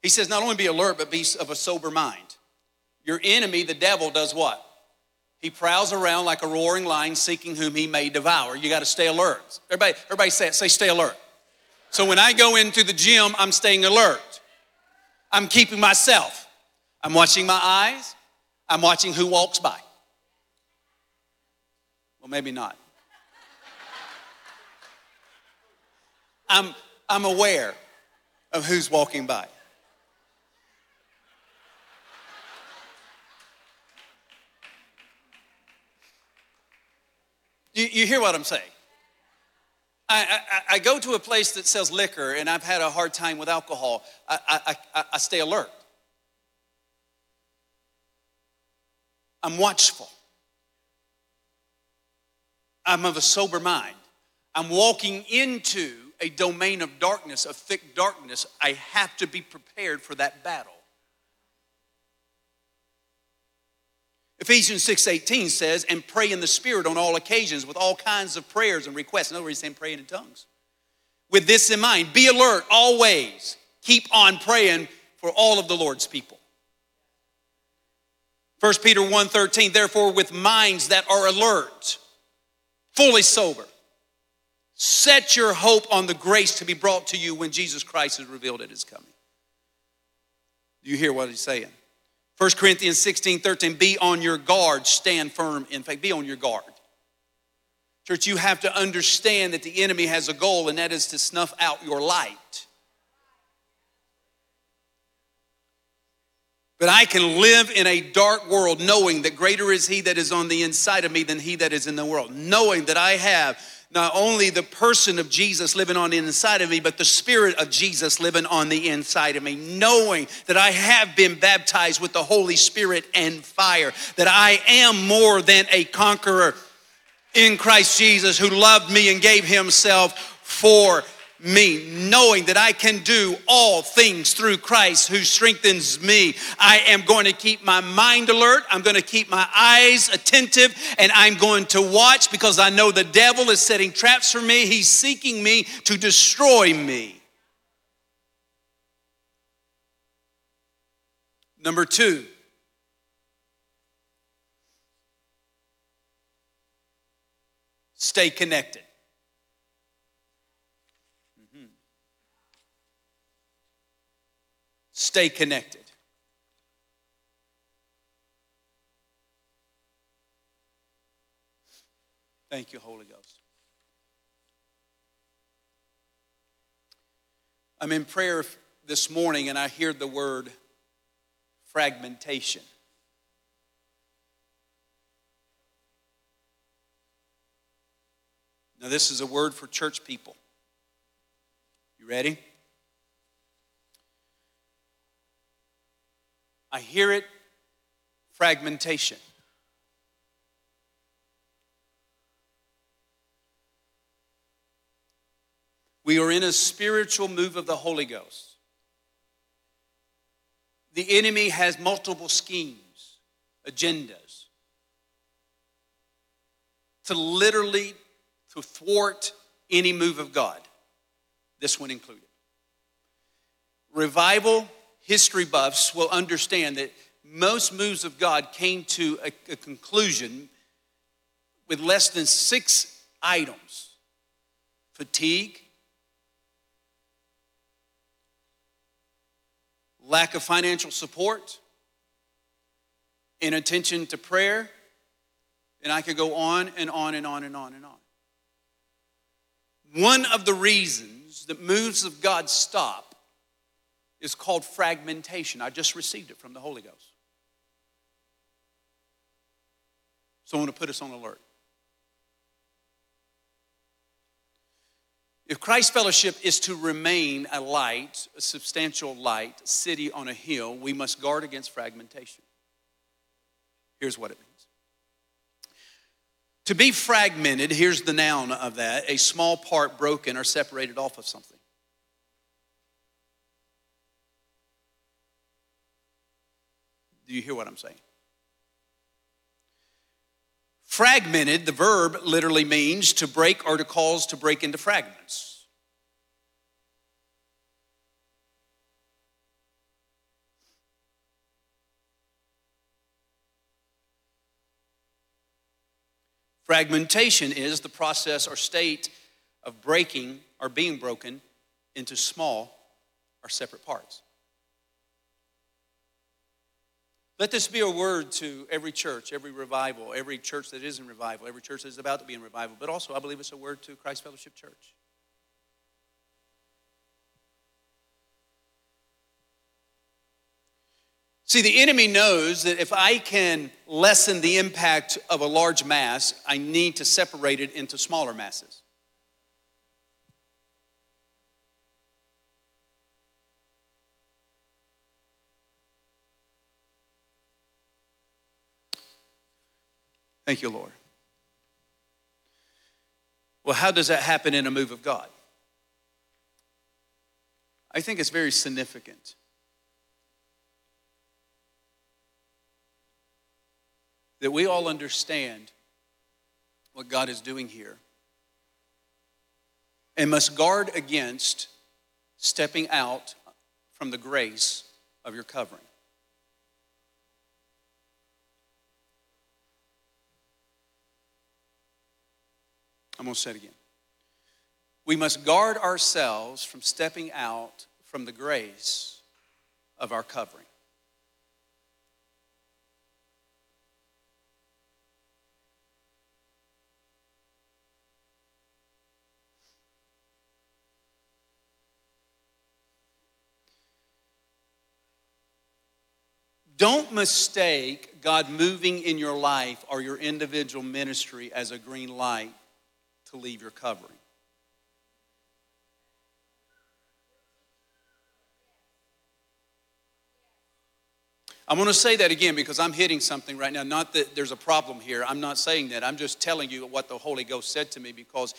He says, Not only be alert, but be of a sober mind. Your enemy, the devil, does what? He prowls around like a roaring lion seeking whom he may devour. You got to stay alert. Everybody, everybody say it. Say, stay alert. So when I go into the gym, I'm staying alert. I'm keeping myself. I'm watching my eyes. I'm watching who walks by. Well, maybe not. I'm, I'm aware of who's walking by. You, you hear what I'm saying? I, I, I, go to a place that sells liquor and I've had a hard time with alcohol. I, I, I stay alert. I'm watchful. I'm of a sober mind. I'm walking into a domain of darkness, of thick darkness. I have to be prepared for that battle. Ephesians 6:18 says, and pray in the Spirit on all occasions with all kinds of prayers and requests. In other words, he's saying praying in tongues. With this in mind, be alert always. Keep on praying for all of the Lord's people. 1 Peter 1:13, therefore, with minds that are alert, fully sober, set your hope on the grace to be brought to you when Jesus Christ is revealed at his coming. Do you hear what he's saying? 1 Corinthians 16, 13, be on your guard, stand firm in faith. Be on your guard. Church, you have to understand that the enemy has a goal, and that is to snuff out your light. But I can live in a dark world knowing that greater is he that is on the inside of me than he that is in the world. Knowing that I have not only the person of Jesus living on the inside of me, but the spirit of Jesus living on the inside of me, knowing that I have been baptized with the Holy Spirit and fire, that I am more than a conqueror in Christ Jesus who loved me and gave himself for me, knowing that I can do all things through Christ who strengthens me. I am going to keep my mind alert. I'm going to keep my eyes attentive and I'm going to watch because I know the devil is setting traps for me. He's seeking me to destroy me. Number two, stay connected. Stay connected. Thank you, Holy Ghost. I'm in prayer this morning and I hear the word fragmentation. Now, this is a word for church people. You ready? I hear it fragmentation. We are in a spiritual move of the Holy Ghost. The enemy has multiple schemes, agendas to literally to thwart any move of God. This one included. Revival history buffs will understand that most moves of God came to a, a conclusion with less than six items fatigue, lack of financial support, inattention to prayer, and I could go on and on and on and on and on. One of the reasons that moves of God stop is called fragmentation. I just received it from the Holy Ghost. So I want to put us on alert. If Christ Fellowship is to remain a light, a substantial light, city on a hill, we must guard against fragmentation. Here's what it means. To be fragmented, here's the noun of that a small part broken or separated off of something. Do you hear what I'm saying? Fragmented, the verb literally means to break or to cause to break into fragments. Fragmentation is the process or state of breaking or being broken into small or separate parts. Let this be a word to every church, every revival, every church that is in revival, every church that is about to be in revival, but also I believe it's a word to Christ Fellowship Church. See, the enemy knows that if I can lessen the impact of a large mass, I need to separate it into smaller masses. Thank you, Lord. Well, how does that happen in a move of God? I think it's very significant. That we all understand what God is doing here and must guard against stepping out from the grace of your covering. I'm going to say it again. We must guard ourselves from stepping out from the grace of our covering. Don't mistake God moving in your life or your individual ministry as a green light to leave your covering. I want to say that again because I'm hitting something right now. Not that there's a problem here. I'm not saying that. I'm just telling you what the Holy Ghost said to me because,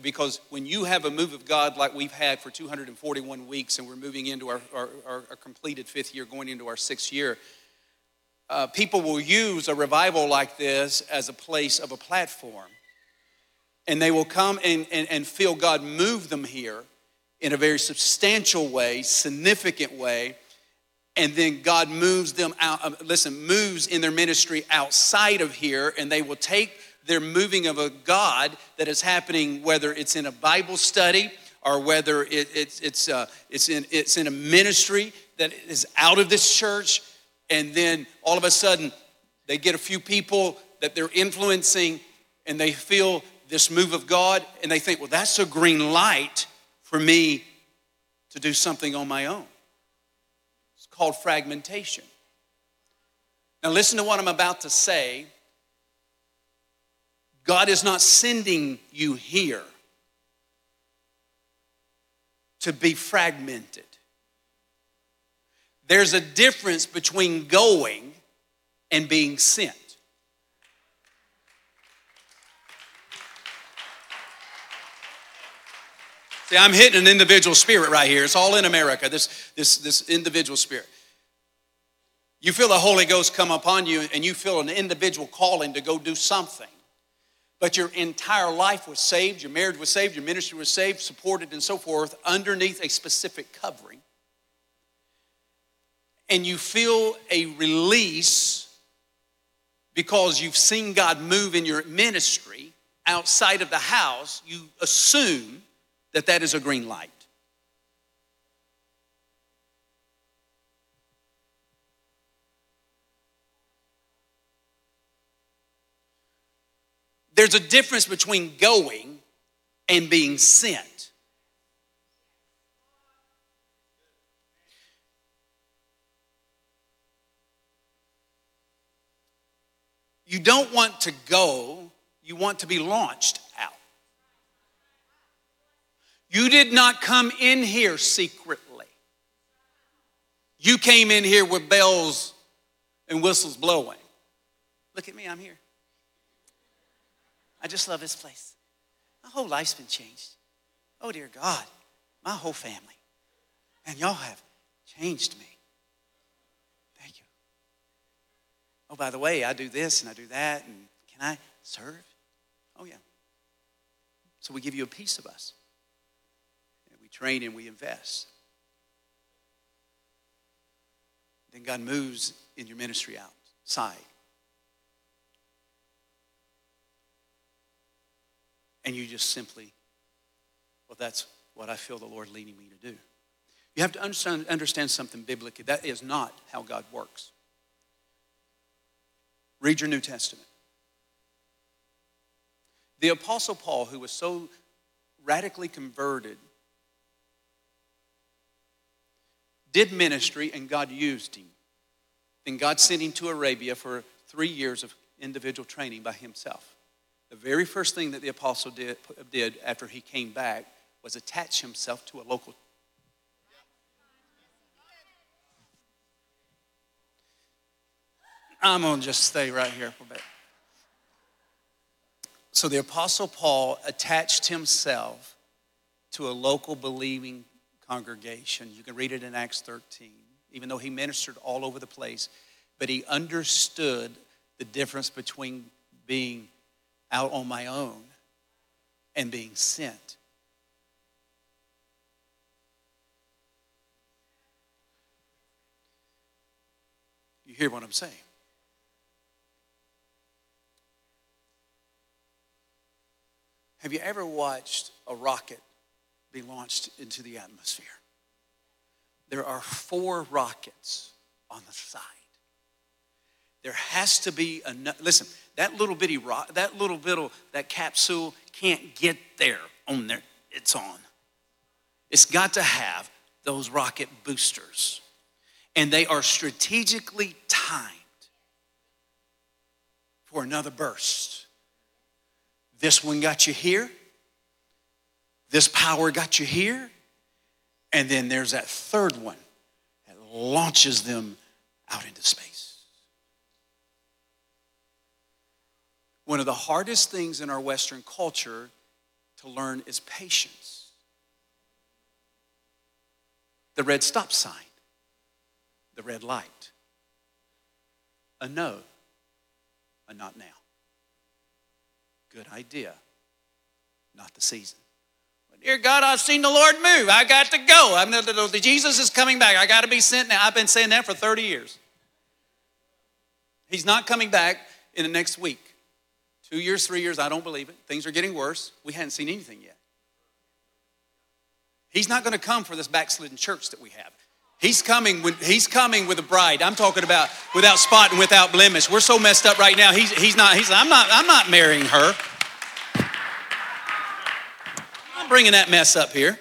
because when you have a move of God like we've had for 241 weeks and we're moving into our, our, our completed fifth year, going into our sixth year, uh, people will use a revival like this as a place of a platform and they will come and, and, and feel God move them here in a very substantial way, significant way, and then God moves them out, listen, moves in their ministry outside of here, and they will take their moving of a God that is happening, whether it's in a Bible study or whether it, it's, it's, uh, it's, in, it's in a ministry that is out of this church, and then all of a sudden they get a few people that they're influencing and they feel this move of God and they think, well, that's a green light for me to do something on my own. It's called fragmentation. Now, listen to what I'm about to say. God is not sending you here to be fragmented. There's a difference between going and being sent. See, I'm hitting an individual spirit right here. It's all in America, this, this, this individual spirit. You feel the Holy Ghost come upon you and you feel an individual calling to go do something. But your entire life was saved, your marriage was saved, your ministry was saved, supported, and so forth, underneath a specific covering. And you feel a release because you've seen God move in your ministry outside of the house, you assume that that is a green light. There's a difference between going and being sent. You don't want to go, you want to be launched. You did not come in here secretly. You came in here with bells and whistles blowing. Look at me, I'm here. I just love this place. My whole life's been changed. Oh, dear God, my whole family. And y'all have changed me. Thank you. Oh, by the way, I do this and I do that. And can I Serve? Oh, yeah. So we give you a piece of us. Train and we invest. Then God moves in your ministry outside. And you just simply, well, that's what I feel the Lord leading me to do. You have to understand, understand something biblically. That is not how God works. Read your New Testament. The Apostle Paul, who was so radically converted, did ministry and God used him. Then God sent him to Arabia for three years of individual training by himself. The very first thing that the apostle did, did after he came back was attach himself to a local I'm going to just stay right here for a bit. So the Apostle Paul attached himself to a local believing congregation. You can read it in Acts 13, even though he ministered all over the place. But he understood the difference between being out on my own and being sent. You hear what I'm saying? Have you ever watched a rocket be launched into the atmosphere? There are four rockets on the side. There has to be enough. Listen, that little bitty rock, that little bit of that capsule can't get there on there. It's on. It's got to have those rocket boosters. And they are strategically timed for another burst. This one got you here. This power got you here. And then there's that third one that launches them out into space. One of the hardest things in our Western culture to learn is patience. The red stop sign, the red light, a no, a not now. Good idea. Not the season. Dear God, I've seen the Lord move. I got to go. I'm, Jesus is coming back. I got to be sent now. I've been saying that for 30 years. He's not coming back in the next week. Two years, three years, I don't believe it. Things are getting worse. We hadn't seen anything yet. He's not going to come for this backslidden church that we have. He's coming with, he's coming with a bride. I'm talking about without spot and without blemish. We're so messed up right now. He's, he's not, he's, I'm not, I'm not marrying her. I'm bringing that mess up here.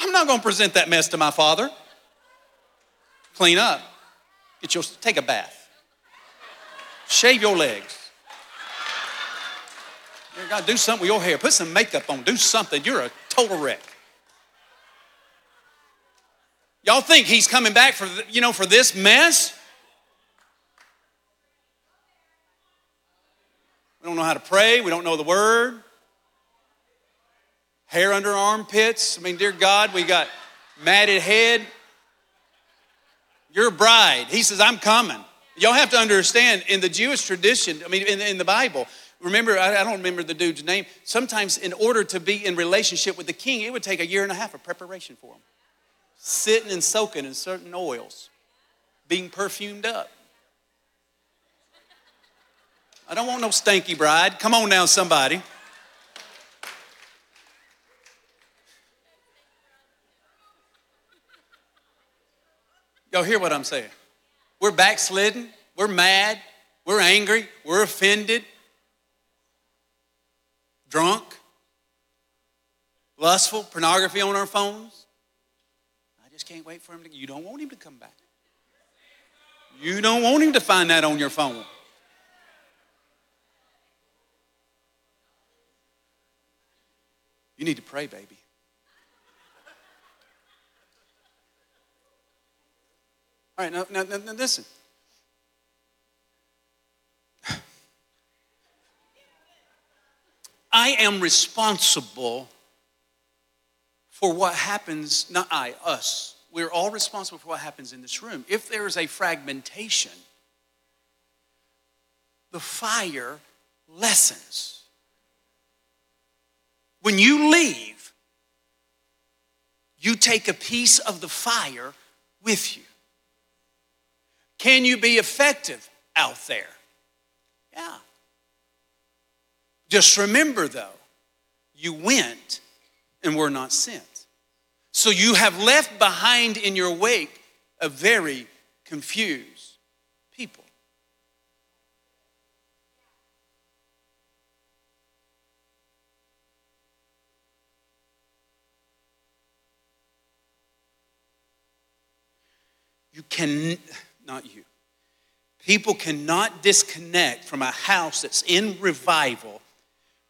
I'm not going to present that mess to my father. Clean up. Get your, take a bath. Shave your legs. You got to do something with your hair. Put some makeup on. Do something. You're a total wreck. Y'all think he's coming back for, you know, for this mess? Don't know how to pray. We don't know the word. Hair under armpits. I mean, dear God, we got matted head. You're a bride. He says, I'm coming. Y'all have to understand in the Jewish tradition, I mean, in, in the Bible, remember, I, I don't remember the dude's name. Sometimes, in order to be in relationship with the king, it would take a year and a half of preparation for him sitting and soaking in certain oils, being perfumed up. I don't want no stanky bride. Come on now, somebody. Y'all hear what I'm saying? We're backslidden, we're mad, we're angry, we're offended, drunk, lustful, pornography on our phones I just can't wait for him to. You don't want him to come back. You don't want him to find that on your phone. You need to pray, baby. All right, now, now, now listen. I am responsible for what happens, not I, us, we're all responsible for what happens in this room. If there is a fragmentation, the fire lessens. When you leave, you take a piece of the fire with you. Can you be effective out there? Yeah. Just remember, though, you went and were not sent. So you have left behind in your wake a very confused people. You can, not you, people cannot disconnect from a house that's in revival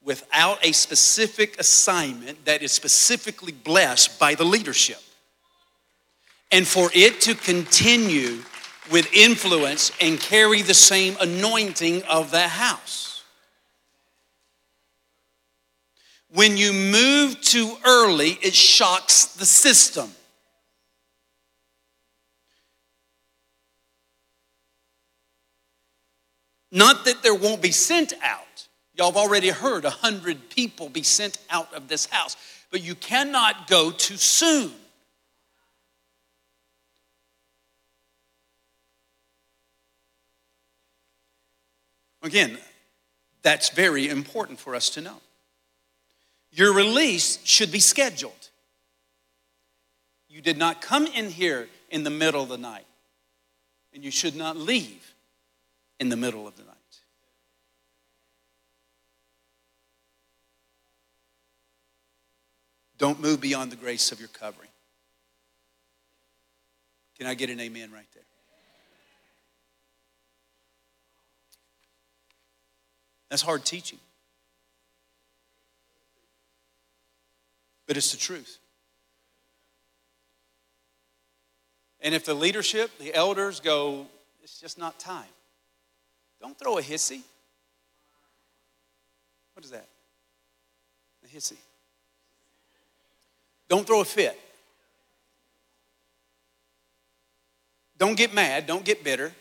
without a specific assignment that is specifically blessed by the leadership. And for it to continue with influence and carry the same anointing of that house. When you move too early, it shocks the system. Not that there won't be sent out. Y'all have already heard a hundred people be sent out of this house, but you cannot go too soon. Again, that's very important for us to know. Your release should be scheduled. You did not come in here in the middle of the night, and you should not leave in the middle of the night. Don't move beyond the grace of your covering. Can I get an amen right there? That's hard teaching. But it's the truth. And if the leadership, the elders go, it's just not time, don't throw a hissy. What is that? A hissy. Don't throw a fit. Don't get mad. Don't get bitter.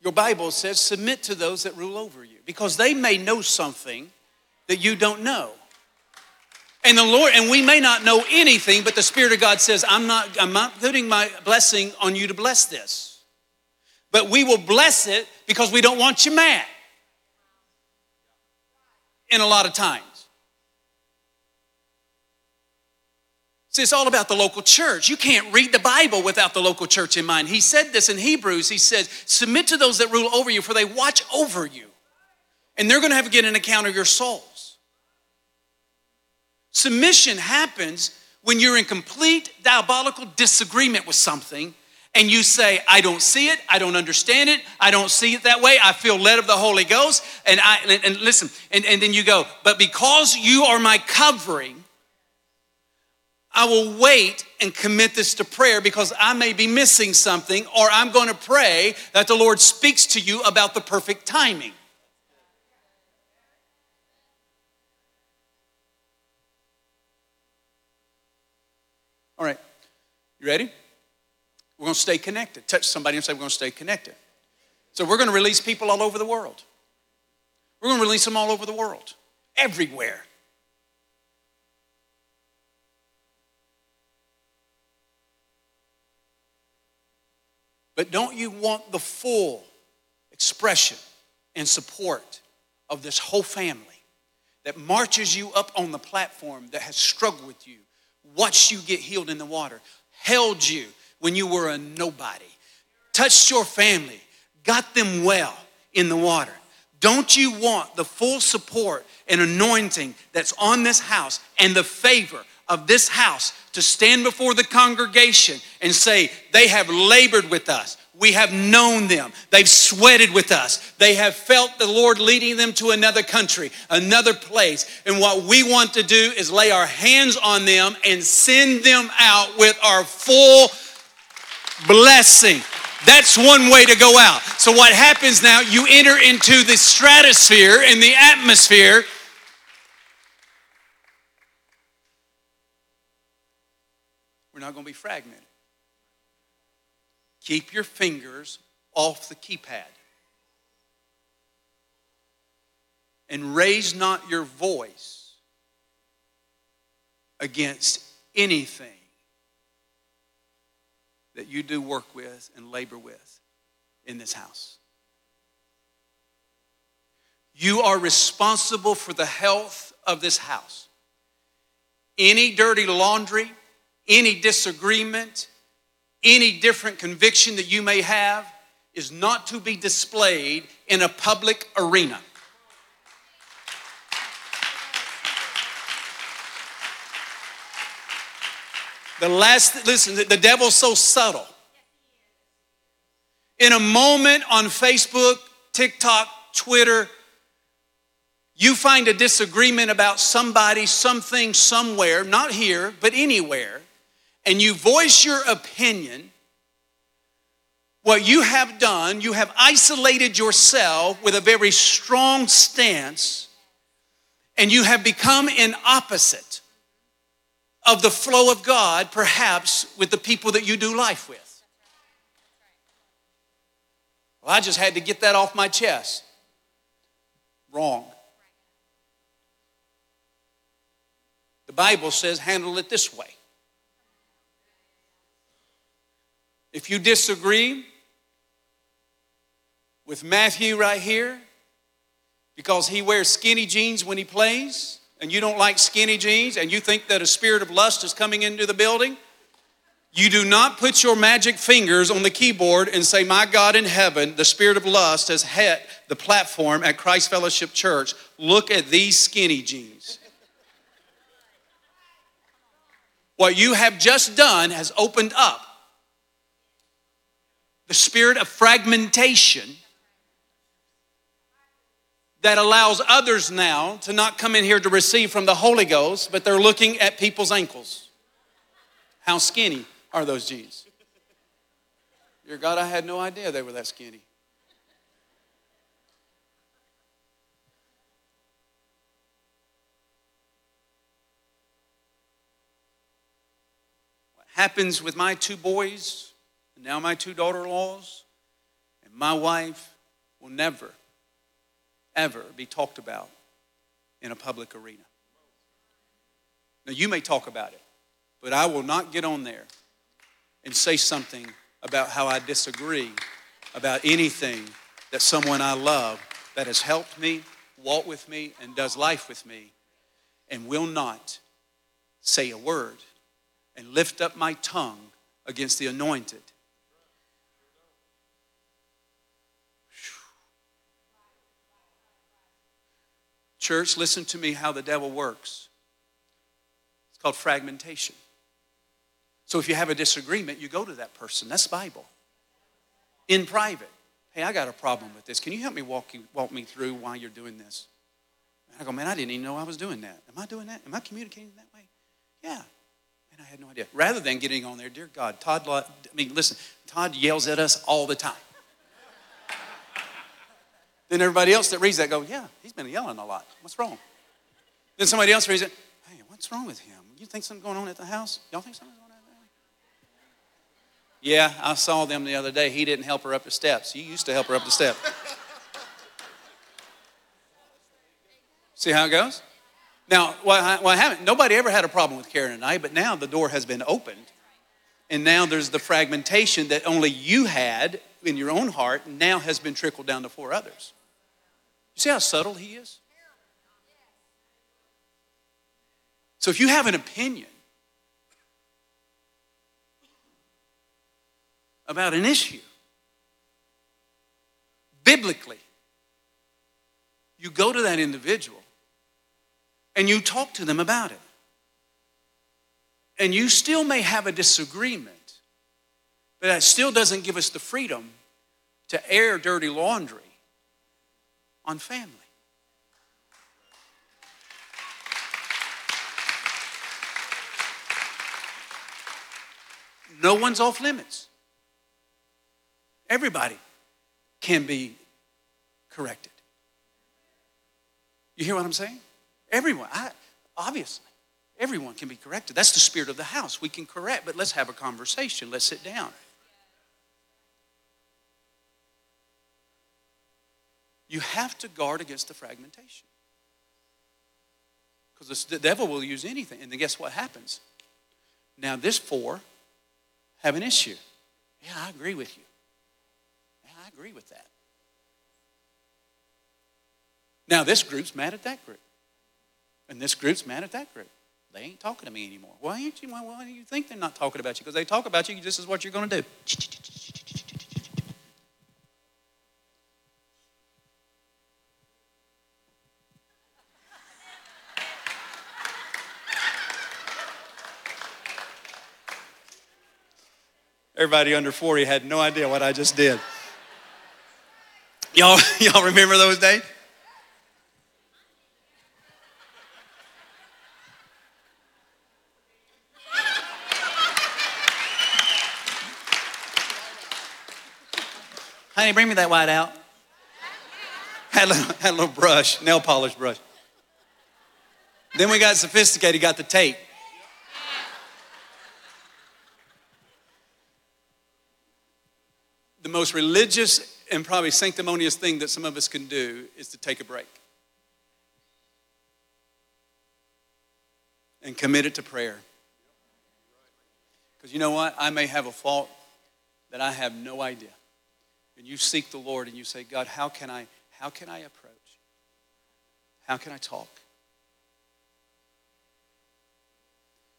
Your Bible says, submit to those that rule over you because they may know something that you don't know. And the Lord, and we may not know anything, but the Spirit of God says, I'm not, I'm not putting my blessing on you to bless this. But we will bless it because we don't want you mad. In a lot of times. See, it's all about the local church. You can't read the Bible without the local church in mind. He said this in Hebrews. He says, Submit to those that rule over you, for they watch over you. And they're going to have to get an account of your souls. Submission happens when you're in complete diabolical disagreement with something and you say, I don't see it, I don't understand it, I don't see it that way, I feel led of the Holy Ghost. And I and, and listen, and, and then you go, but because you are my covering, I will wait and commit this to prayer because I may be missing something, or I'm going to pray that the Lord speaks to you about the perfect timing. All right, you ready? We're going to stay connected. Touch somebody and say, We're going to stay connected. So, we're going to release people all over the world. We're going to release them all over the world, everywhere. But don't you want the full expression and support of this whole family that marches you up on the platform that has struggled with you, watched you get healed in the water, held you when you were a nobody, touched your family, got them well in the water? Don't you want the full support and anointing that's on this house and the favor of this house to stand before the congregation and say, They have labored with us. We have known them. They've sweated with us. They have felt the Lord leading them to another country, another place. And what we want to do is lay our hands on them and send them out with our full blessing. That's one way to go out. So, what happens now, you enter into the stratosphere and the atmosphere We're not going to be fragmented. Keep your fingers off the keypad. and raise not your voice against anything that you do work with and labor with in this house. You are responsible for the health of this house. Any dirty laundry, any disagreement, any different conviction that you may have is not to be displayed in a public arena. The last, listen, the devil's so subtle. In a moment on Facebook, TikTok, Twitter, you find a disagreement about somebody, something, somewhere, not here, but anywhere, and you voice your opinion, what you have done, you have isolated yourself with a very strong stance, and you have become an opposite of the flow of God, perhaps with the people that you do life with. Well, I just had to get that off my chest. Wrong. The Bible says handle it this way. If you disagree with Matthew right here, because he wears skinny jeans when he plays, and you don't like skinny jeans, and you think that a spirit of lust is coming into the building, you do not put your magic fingers on the keyboard and say, My God in heaven, the spirit of lust has hit the platform at Christ Fellowship Church. Look at these skinny jeans. What you have just done has opened up the spirit of fragmentation that allows others now to not come in here to receive from the Holy Ghost, but they're looking at people's ankles. How skinny are those jeans? Dear God, I had no idea they were that skinny. What happens with my two boys, and now my two daughter in laws, and my wife will never, ever be talked about in a public arena. Now, you may talk about it, but I will not get on there and say something about how I disagree about anything that someone I love that has helped me, walk with me, and does life with me, and will not say a word and lift up my tongue against the anointed. Church, listen to me how the devil works. It's called fragmentation. So if you have a disagreement, you go to that person. That's Bible. In private. Hey, I got a problem with this. Can you help me walk, you, walk me through why you're doing this? And I go, man, I didn't even know I was doing that. Am I doing that? Am I communicating that way? Yeah. And I had no idea. Rather than getting on there, dear God, Todd, I mean, listen, Todd yells at us all the time. Then everybody else that reads that go, yeah, he's been yelling a lot. What's wrong? Then somebody else reads it, hey, what's wrong with him? You think something's going on at the house? Y'all think something's going on? Yeah, I saw them the other day. He didn't help her up the steps. You used to help her up the steps. See how it goes? Now, what, what happened? Nobody ever had a problem with Karen and I, but now the door has been opened. And now there's the fragmentation that only you had in your own heart, now has been trickled down to four others. You see how subtle he is? So if you have an opinion, about an issue. Biblically, you go to that individual and you talk to them about it. And you still may have a disagreement, but that still doesn't give us the freedom to air dirty laundry on family. No one's off limits. Everybody can be corrected. You hear what I'm saying? Everyone, I, obviously, everyone can be corrected. That's the spirit of the house. We can correct, but let's have a conversation. Let's sit down. You have to guard against the fragmentation. Because the devil will use anything. And then guess what happens? Now, this four have an issue. Yeah, I agree with you. Yeah, I agree with that. Now, this group's mad at that group. And this group's mad at that group. They ain't talking to me anymore. Why, ain't you, why, why do you think they're not talking about you? Because they talk about you, this is what you're going to do. Everybody under 40 had no idea what I just did. Y'all, y'all remember those days? Honey, bring me that white out. Had a, little, had a little brush, nail polish brush. Then we got sophisticated, got the tape. The most religious and probably sanctimonious thing that some of us can do is to take a break and commit it to prayer. Because you know what? I may have a fault that I have no idea. And you seek the Lord and you say, God, how can I, how can I approach? How can I talk?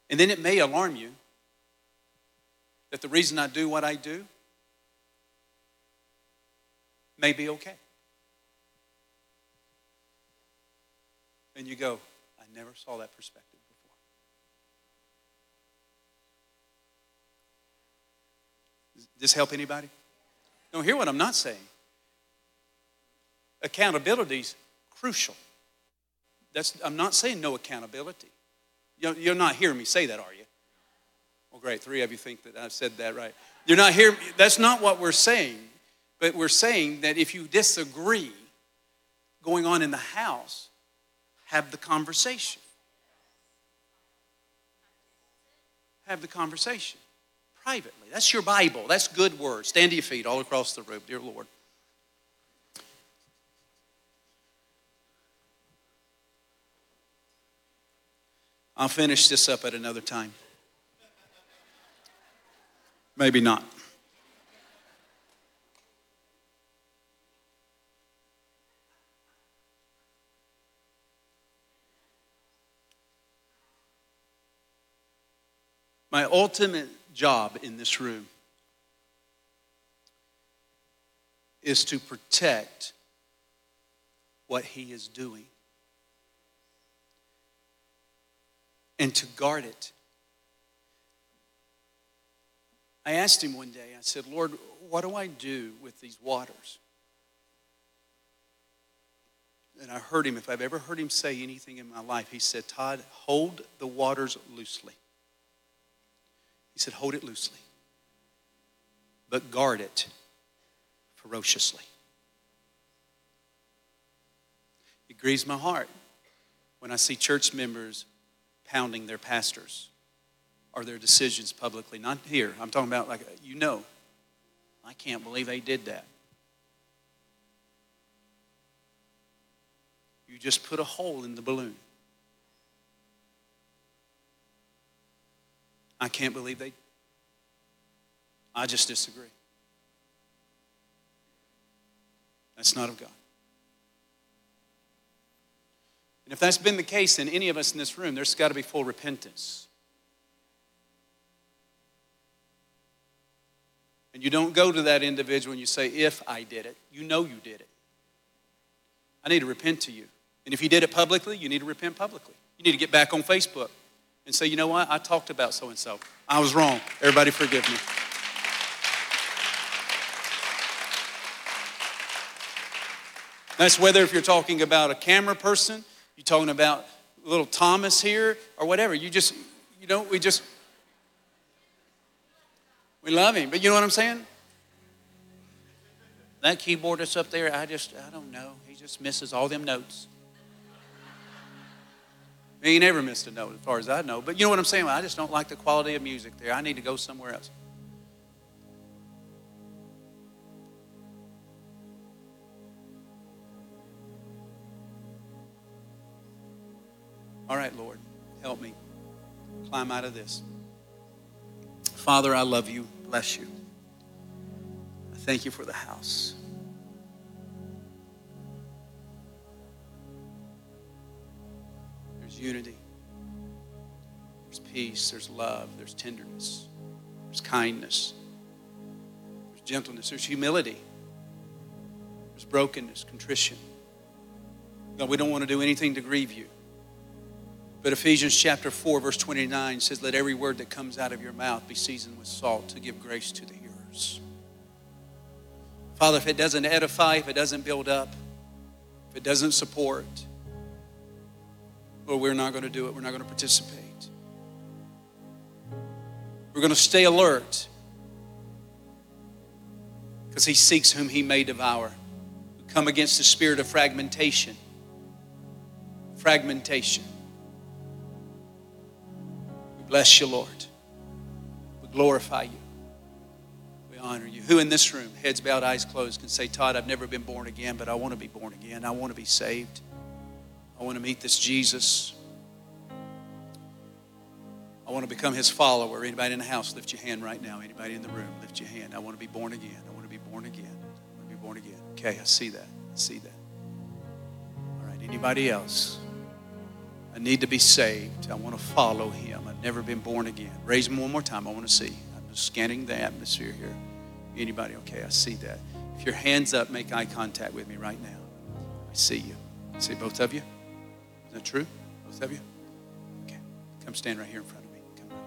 And then it may alarm you that the reason I do what I do may be okay. And you go, I never saw that perspective before. Does this help anybody? Don't hear what I'm not saying. Accountability is crucial. That's, I'm not saying no accountability. You're, not hearing me say that, are you? Well, great. Three of you think that I've said that right. You're not here. That's not what we're saying. But we're saying that if you disagree going on in the house, have the conversation. Have the conversation privately. That's your Bible. That's good words. Stand to your feet all across the room, dear Lord. I'll finish this up at another time. Maybe not. My ultimate job in this room is to protect what he is doing and to guard it. I asked him one day, I said, Lord, what do I do with these waters? And I heard him, if I've ever heard him say anything in my life, he said, Todd, hold the waters loosely. He said, hold it loosely, but guard it ferociously. It grieves my heart when I see church members pounding their pastors or their decisions publicly. Not here. I'm talking about, like, you know, I can't believe they did that. You just put a hole in the balloon. I can't believe they. I just disagree. That's not of God. And if that's been the case in any of us in this room, there's got to be full repentance. And you don't go to that individual and you say, if I did it. You know you did it. I need to repent to you. And if you did it publicly, you need to repent publicly. You need to get back on Facebook and say, you know what? I talked about so and so. I was wrong. Everybody forgive me. That's whether if you're talking about a camera person, you're talking about little Thomas here, or whatever. You just, you know, we just, we love him. But you know what I'm saying? That keyboardist up there, I just, I don't know. He just misses all them notes. He never missed a note, as far as I know. But you know what I'm saying? I just don't like the quality of music there. I need to go somewhere else. All right, Lord, help me climb out of this. Father, I love you. Bless you. I thank you for the house. There's unity, there's peace, there's love, there's tenderness, there's kindness, there's gentleness, there's humility, there's brokenness, contrition. God, we don't want to do anything to grieve you. But Ephesians chapter 4, verse 29 says, Let every word that comes out of your mouth be seasoned with salt to give grace to the hearers. Father, if it doesn't edify, if it doesn't build up, if it doesn't support, well, we're not going to do it. We're not going to participate. We're going to stay alert because he seeks whom he may devour. We come against the spirit of fragmentation. Fragmentation. We bless you, Lord. We glorify you. We honor you. Who in this room, heads bowed, eyes closed, can say, Todd, I've never been born again, but I want to be born again. I want to be saved. I want to meet this Jesus. I want to become his follower. Anybody in the house, lift your hand right now. Anybody in the room, lift your hand. I want to be born again. I want to be born again. I want to be born again. Okay, I see that. I see that. All right, anybody else? I need to be saved. I want to follow him. I've never been born again. Raise them one more time. I want to see. I'm just scanning the atmosphere here. Anybody? Okay, I see that. If your hand's up, make eye contact with me right now. I see you. I see both of you. Is that true? Both of you? Okay. Come stand right here in front of me. Come right,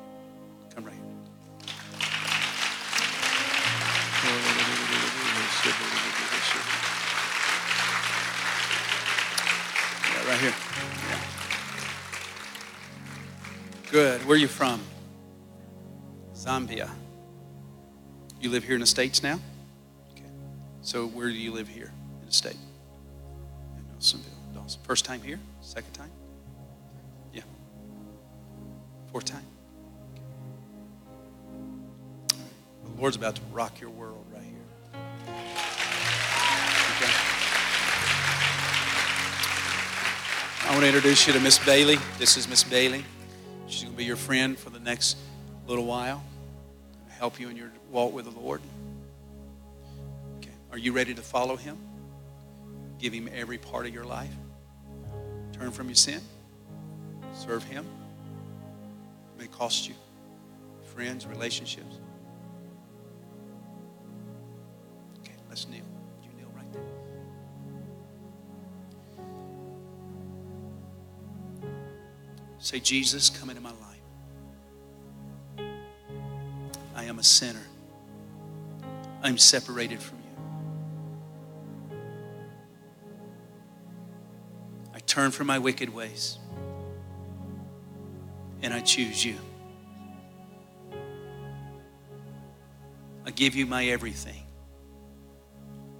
Come right here. Yeah, right here. Yeah. Good. Where are you from? Zambia. You live here in the States now? Okay. So where do you live here in the state? In Nelsonville. Dawson. First time here? Second time? Yeah. Fourth time? Okay. The Lord's about to rock your world right here. Okay. I want to introduce you to Miss Bailey. This is Miss Bailey. She's going to be your friend for the next little while, help you in your walk with the Lord. Okay. Are you ready to follow Him? Give Him every part of your life. Turn from your sin. Serve Him. It may cost you friends, relationships. Okay, let's kneel. You kneel right there? Say, Jesus, come into my life. I am a sinner. I'm separated from turn from my wicked ways and I choose you. I give you my everything,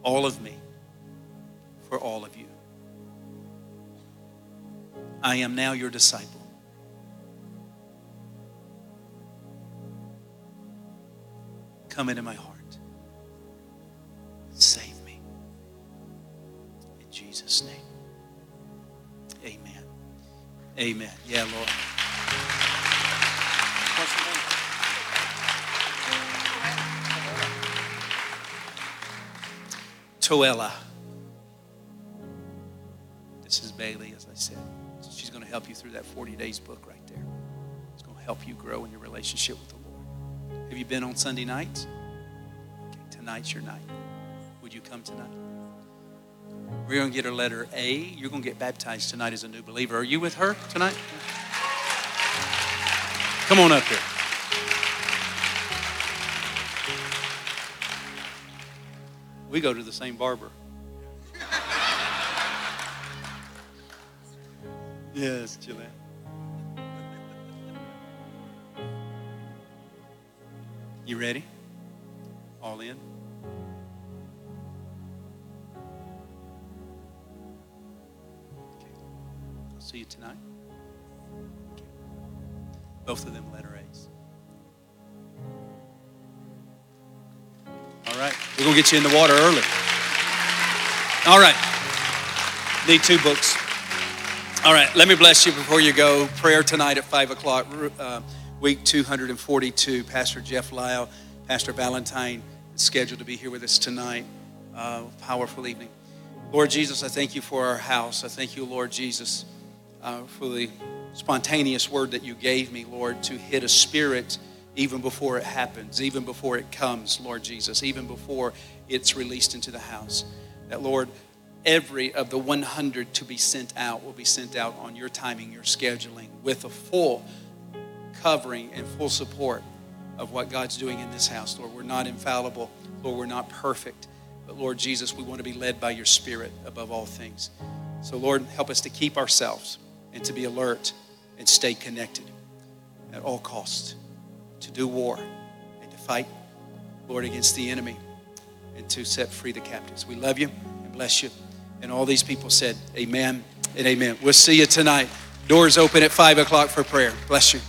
all of me, for all of you. I am now your disciple. Come into my heart. Save me. In Jesus' name. Amen. Amen. Yeah, Lord. Toella. This is Bailey, as I said. She's going to help you through that 40 days book right there. It's going to help you grow in your relationship with the Lord. Have you been on Sunday nights? Okay, tonight's your night. Would you come tonight? We're going to get her letter A. You're going to get baptized tonight as a new believer. Are you with her tonight? Come on up here. We go to the same barber. yes, Julian. You ready? All in? Tonight. Okay. Both of them letter A's. All right. We're going to get you in the water early. All right. Need two books. All right, let me bless you before you go. Prayer tonight at 5 o'clock, uh, week 242. Pastor Jeff Lyle, Pastor Valentine is scheduled to be here with us tonight. Uh, powerful evening. Lord Jesus, I thank you for our house. I thank you, Lord Jesus, uh, for the spontaneous word that you gave me, Lord, to hit a spirit even before it happens, even before it comes, Lord Jesus, even before it's released into the house. That, Lord, every of the 100 to be sent out will be sent out on your timing, your scheduling, with a full covering and full support of what God's doing in this house, Lord. We're not infallible, Lord, we're not perfect. But Lord Jesus, we want to be led by your Spirit above all things. So, Lord, help us to keep ourselves and to be alert and stay connected at all costs, to do war and to fight, Lord, against the enemy and to set free the captives. We love you and bless you. And all these people said, Amen and amen. We'll see you tonight. Doors open at 5 o'clock for prayer. Bless you.